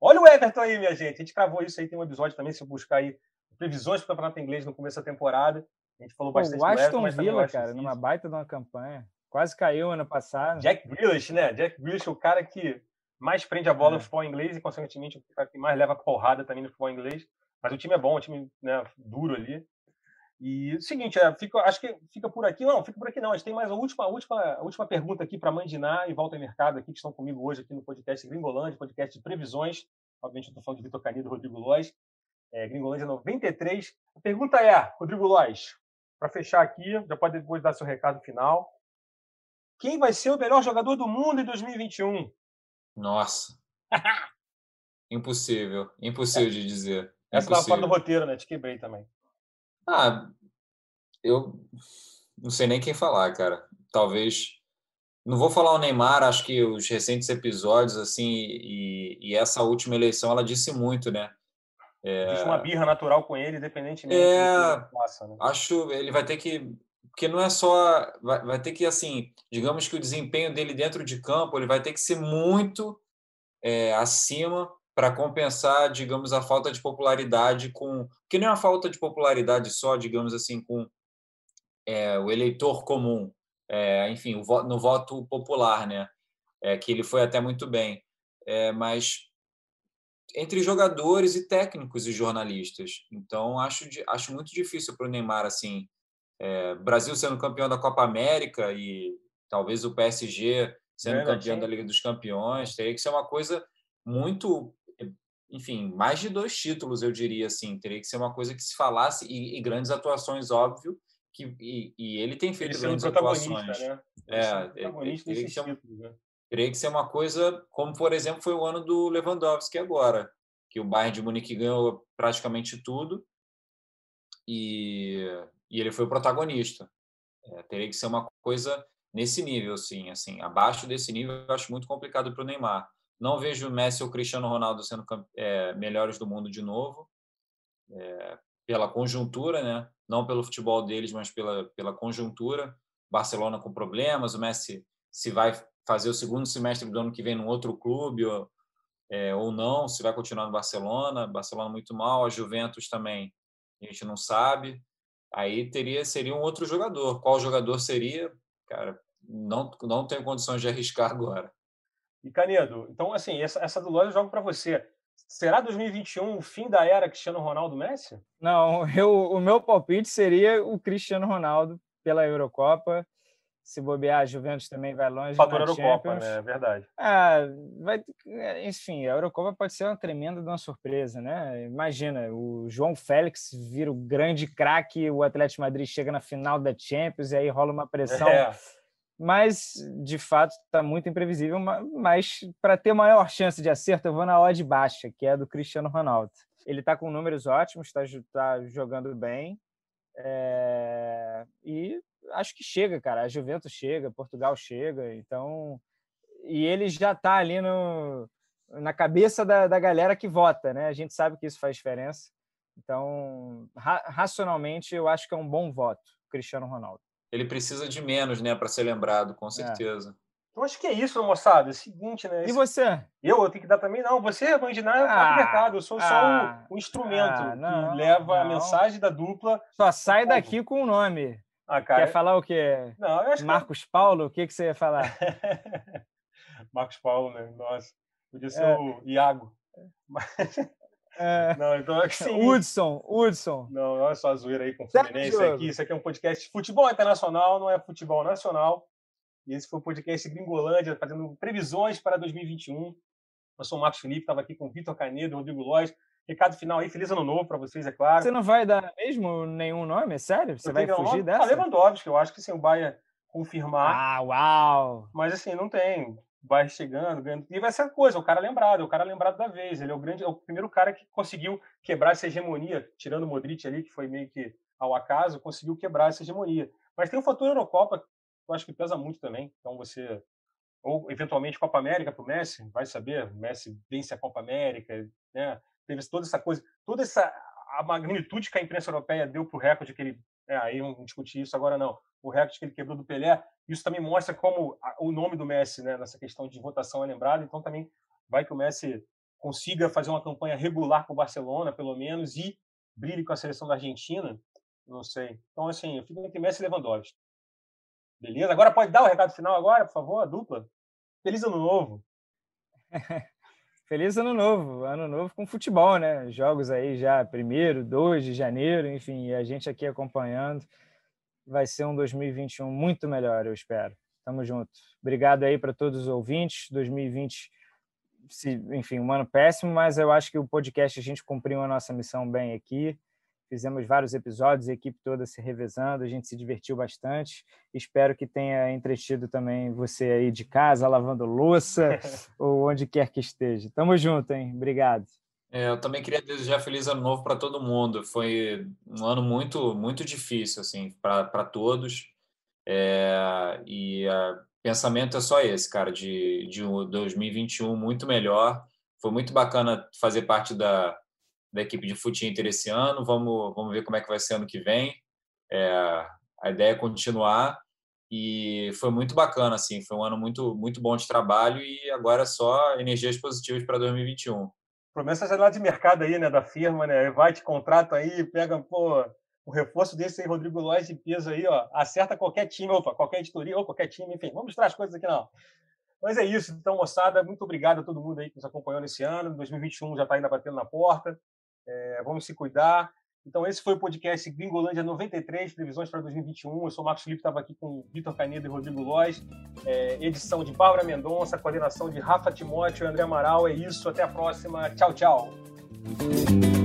Olha o Everton aí, minha gente. A gente cravou isso aí, tem um episódio também, se buscar aí previsões para o campeonato inglês no começo da temporada. A gente falou bastante o Aston Everton, Villa, cara, numa baita de uma campanha. Quase caiu ano passado. Jack Grealish, né? Jack Grealish é o cara que mais prende a bola é. no futebol inglês e, consequentemente, o cara que mais leva porrada também no futebol inglês. Mas o time é bom, o time né, duro ali. E o seguinte, é, fica, acho que fica por aqui. Não, fica por aqui não. A gente tem mais a última, a última, a última pergunta aqui para Mandiná e Volta ao Mercado aqui, que estão comigo hoje aqui no podcast Gringolândia, podcast de previsões. Obviamente eu estou falando de Vitor Canido e Rodrigo Lois. É, Gringolândia 93. A pergunta é, Rodrigo Lois, para fechar aqui, já pode depois dar seu recado final. Quem vai ser o melhor jogador do mundo em 2021? Nossa. [LAUGHS] impossível. Impossível de dizer. Essa estava fora do roteiro, né? Te quebrei também. Ah, eu não sei nem quem falar, cara. Talvez. Não vou falar o Neymar, acho que os recentes episódios, assim, e, e essa última eleição, ela disse muito, né? É... Existe uma birra natural com ele, independentemente é... do que passa, né? Acho ele vai ter que. Porque não é só. Vai, vai ter que, assim, digamos que o desempenho dele dentro de campo, ele vai ter que ser muito é, acima para compensar, digamos, a falta de popularidade com que não é uma falta de popularidade só, digamos assim, com é, o eleitor comum, é, enfim, o, no voto popular, né? É, que ele foi até muito bem, é, mas entre jogadores e técnicos e jornalistas. Então acho acho muito difícil para o Neymar assim, é, Brasil sendo campeão da Copa América e talvez o PSG sendo campeão da Liga dos Campeões, teria que ser uma coisa muito enfim, mais de dois títulos, eu diria assim. Teria que ser uma coisa que se falasse, e, e grandes atuações, óbvio, que, e, e ele tem feito ele grandes atuações. Né? É, teria que, ser, né? Teria que ser uma coisa como, por exemplo, foi o ano do Lewandowski agora, que o Bayern de Munique ganhou praticamente tudo e, e ele foi o protagonista. É, teria que ser uma coisa nesse nível, sim, assim, abaixo desse nível, eu acho muito complicado para o Neymar. Não vejo o Messi ou o Cristiano Ronaldo sendo é, melhores do mundo de novo, é, pela conjuntura, né? não pelo futebol deles, mas pela, pela conjuntura. Barcelona com problemas, o Messi se vai fazer o segundo semestre do ano que vem num outro clube ou, é, ou não, se vai continuar no Barcelona. Barcelona muito mal, a Juventus também, a gente não sabe. Aí teria seria um outro jogador. Qual jogador seria? Cara, não não tenho condições de arriscar agora. E Canedo, então assim, essa, essa do Lois eu jogo para você. Será 2021 o fim da era Cristiano Ronaldo Messi? Não, eu, o meu palpite seria o Cristiano Ronaldo pela Eurocopa. Se bobear, a Juventus também vai longe. Fator Eurocopa, né? É verdade. Ah, vai, enfim, a Eurocopa pode ser uma tremenda uma surpresa, né? Imagina, o João Félix vira o grande craque, o Atlético Madrid chega na final da Champions e aí rola uma pressão. É mas de fato está muito imprevisível. Mas para ter maior chance de acerto, eu vou na odd baixa, que é do Cristiano Ronaldo. Ele está com números ótimos, está tá jogando bem. É... E acho que chega, cara. A Juventus chega, Portugal chega. Então, e ele já está ali no, na cabeça da, da galera que vota, né? A gente sabe que isso faz diferença. Então, ra racionalmente, eu acho que é um bom voto, Cristiano Ronaldo ele precisa de menos, né, para ser lembrado, com é. certeza. É. Então acho que é isso, moçada. É o seguinte, né? E você? Eu, eu tenho que dar também? Não, você, Vandinar, é o ah, mercado. Eu sou ah, só o, o instrumento ah, não, que leva não. a mensagem da dupla. Só sai daqui com o nome. Ah, cara, Quer falar o quê? Não, eu acho Marcos que... Paulo? O que, que você ia falar? [LAUGHS] Marcos Paulo, né? Nossa, podia ser é. o Iago. [LAUGHS] É... [LAUGHS] Não, então assim. Hudson, Hudson. Não, olha só a zoeira aí com o Fluminense aqui. Isso aqui é um podcast de futebol internacional, não é futebol nacional. E esse foi o podcast Gringolândia, fazendo previsões para 2021. Eu sou o Marcos Felipe, estava aqui com o Vitor Canedo, Rodrigo Lois. Recado final aí, feliz ano novo para vocês, é claro. Você não vai dar mesmo nenhum nome, é sério? Você vai fugir dessa? Ah, Lewandowski, eu acho que sim, o Bahia confirmar. Ah, uau! Mas assim, não tem vai chegando, ganhando. E vai ser a coisa, o cara lembrado, o cara lembrado da vez. Ele é o grande, é o primeiro cara que conseguiu quebrar essa hegemonia, tirando o Modric ali, que foi meio que ao acaso, conseguiu quebrar essa hegemonia. Mas tem um fator Eurocopa que eu acho que pesa muito também. Então você ou eventualmente Copa América para o Messi, vai saber, o Messi vence a Copa América, né? Teve toda essa coisa, toda essa a magnitude que a imprensa europeia deu para o recorde que ele, é, aí não discutir isso agora não, o recorde que ele quebrou do Pelé, isso também mostra como o nome do Messi, né, nessa questão de votação é lembrado. Então também vai que o Messi consiga fazer uma campanha regular com o Barcelona, pelo menos, e brilhe com a seleção da Argentina. Não sei. Então, assim, eu fico entre Messi e Lewandowski. Beleza? Agora pode dar o recado final agora, por favor, a dupla. Feliz ano novo. [LAUGHS] Feliz ano novo, ano novo com futebol, né? Jogos aí já primeiro, 2 de janeiro, enfim, a gente aqui acompanhando vai ser um 2021 muito melhor, eu espero. Tamo junto. Obrigado aí para todos os ouvintes. 2020, se, enfim, um ano péssimo, mas eu acho que o podcast a gente cumpriu a nossa missão bem aqui. Fizemos vários episódios, a equipe toda se revezando, a gente se divertiu bastante. Espero que tenha entretido também você aí de casa, lavando louça [LAUGHS] ou onde quer que esteja. Tamo junto, hein? Obrigado. É, eu também queria desejar feliz ano novo para todo mundo. Foi um ano muito muito difícil assim para todos. É, e o pensamento é só esse, cara, de, de 2021 muito melhor. Foi muito bacana fazer parte da, da equipe de Fute Inter esse ano. Vamos, vamos ver como é que vai ser ano que vem. É, a ideia é continuar e foi muito bacana, assim. Foi um ano muito muito bom de trabalho e agora só energias positivas para 2021 promessa é lá de mercado aí, né, da firma, né? Vai, te contrato aí, pega, pô, o reforço desse aí, Rodrigo Lois de peso aí, ó, acerta qualquer time, opa, qualquer editoria ou qualquer time, enfim, vamos mostrar as coisas aqui não. Mas é isso, então, moçada, muito obrigado a todo mundo aí que nos acompanhou nesse ano. 2021 já está ainda batendo na porta. É, vamos se cuidar. Então, esse foi o podcast Gringolândia 93, previsões para 2021. Eu sou o Marcos Felipe, estava aqui com Vitor Canedo e Rodrigo Lois. É, edição de Bárbara Mendonça, coordenação de Rafa Timóteo e André Amaral. É isso, até a próxima. Tchau, tchau.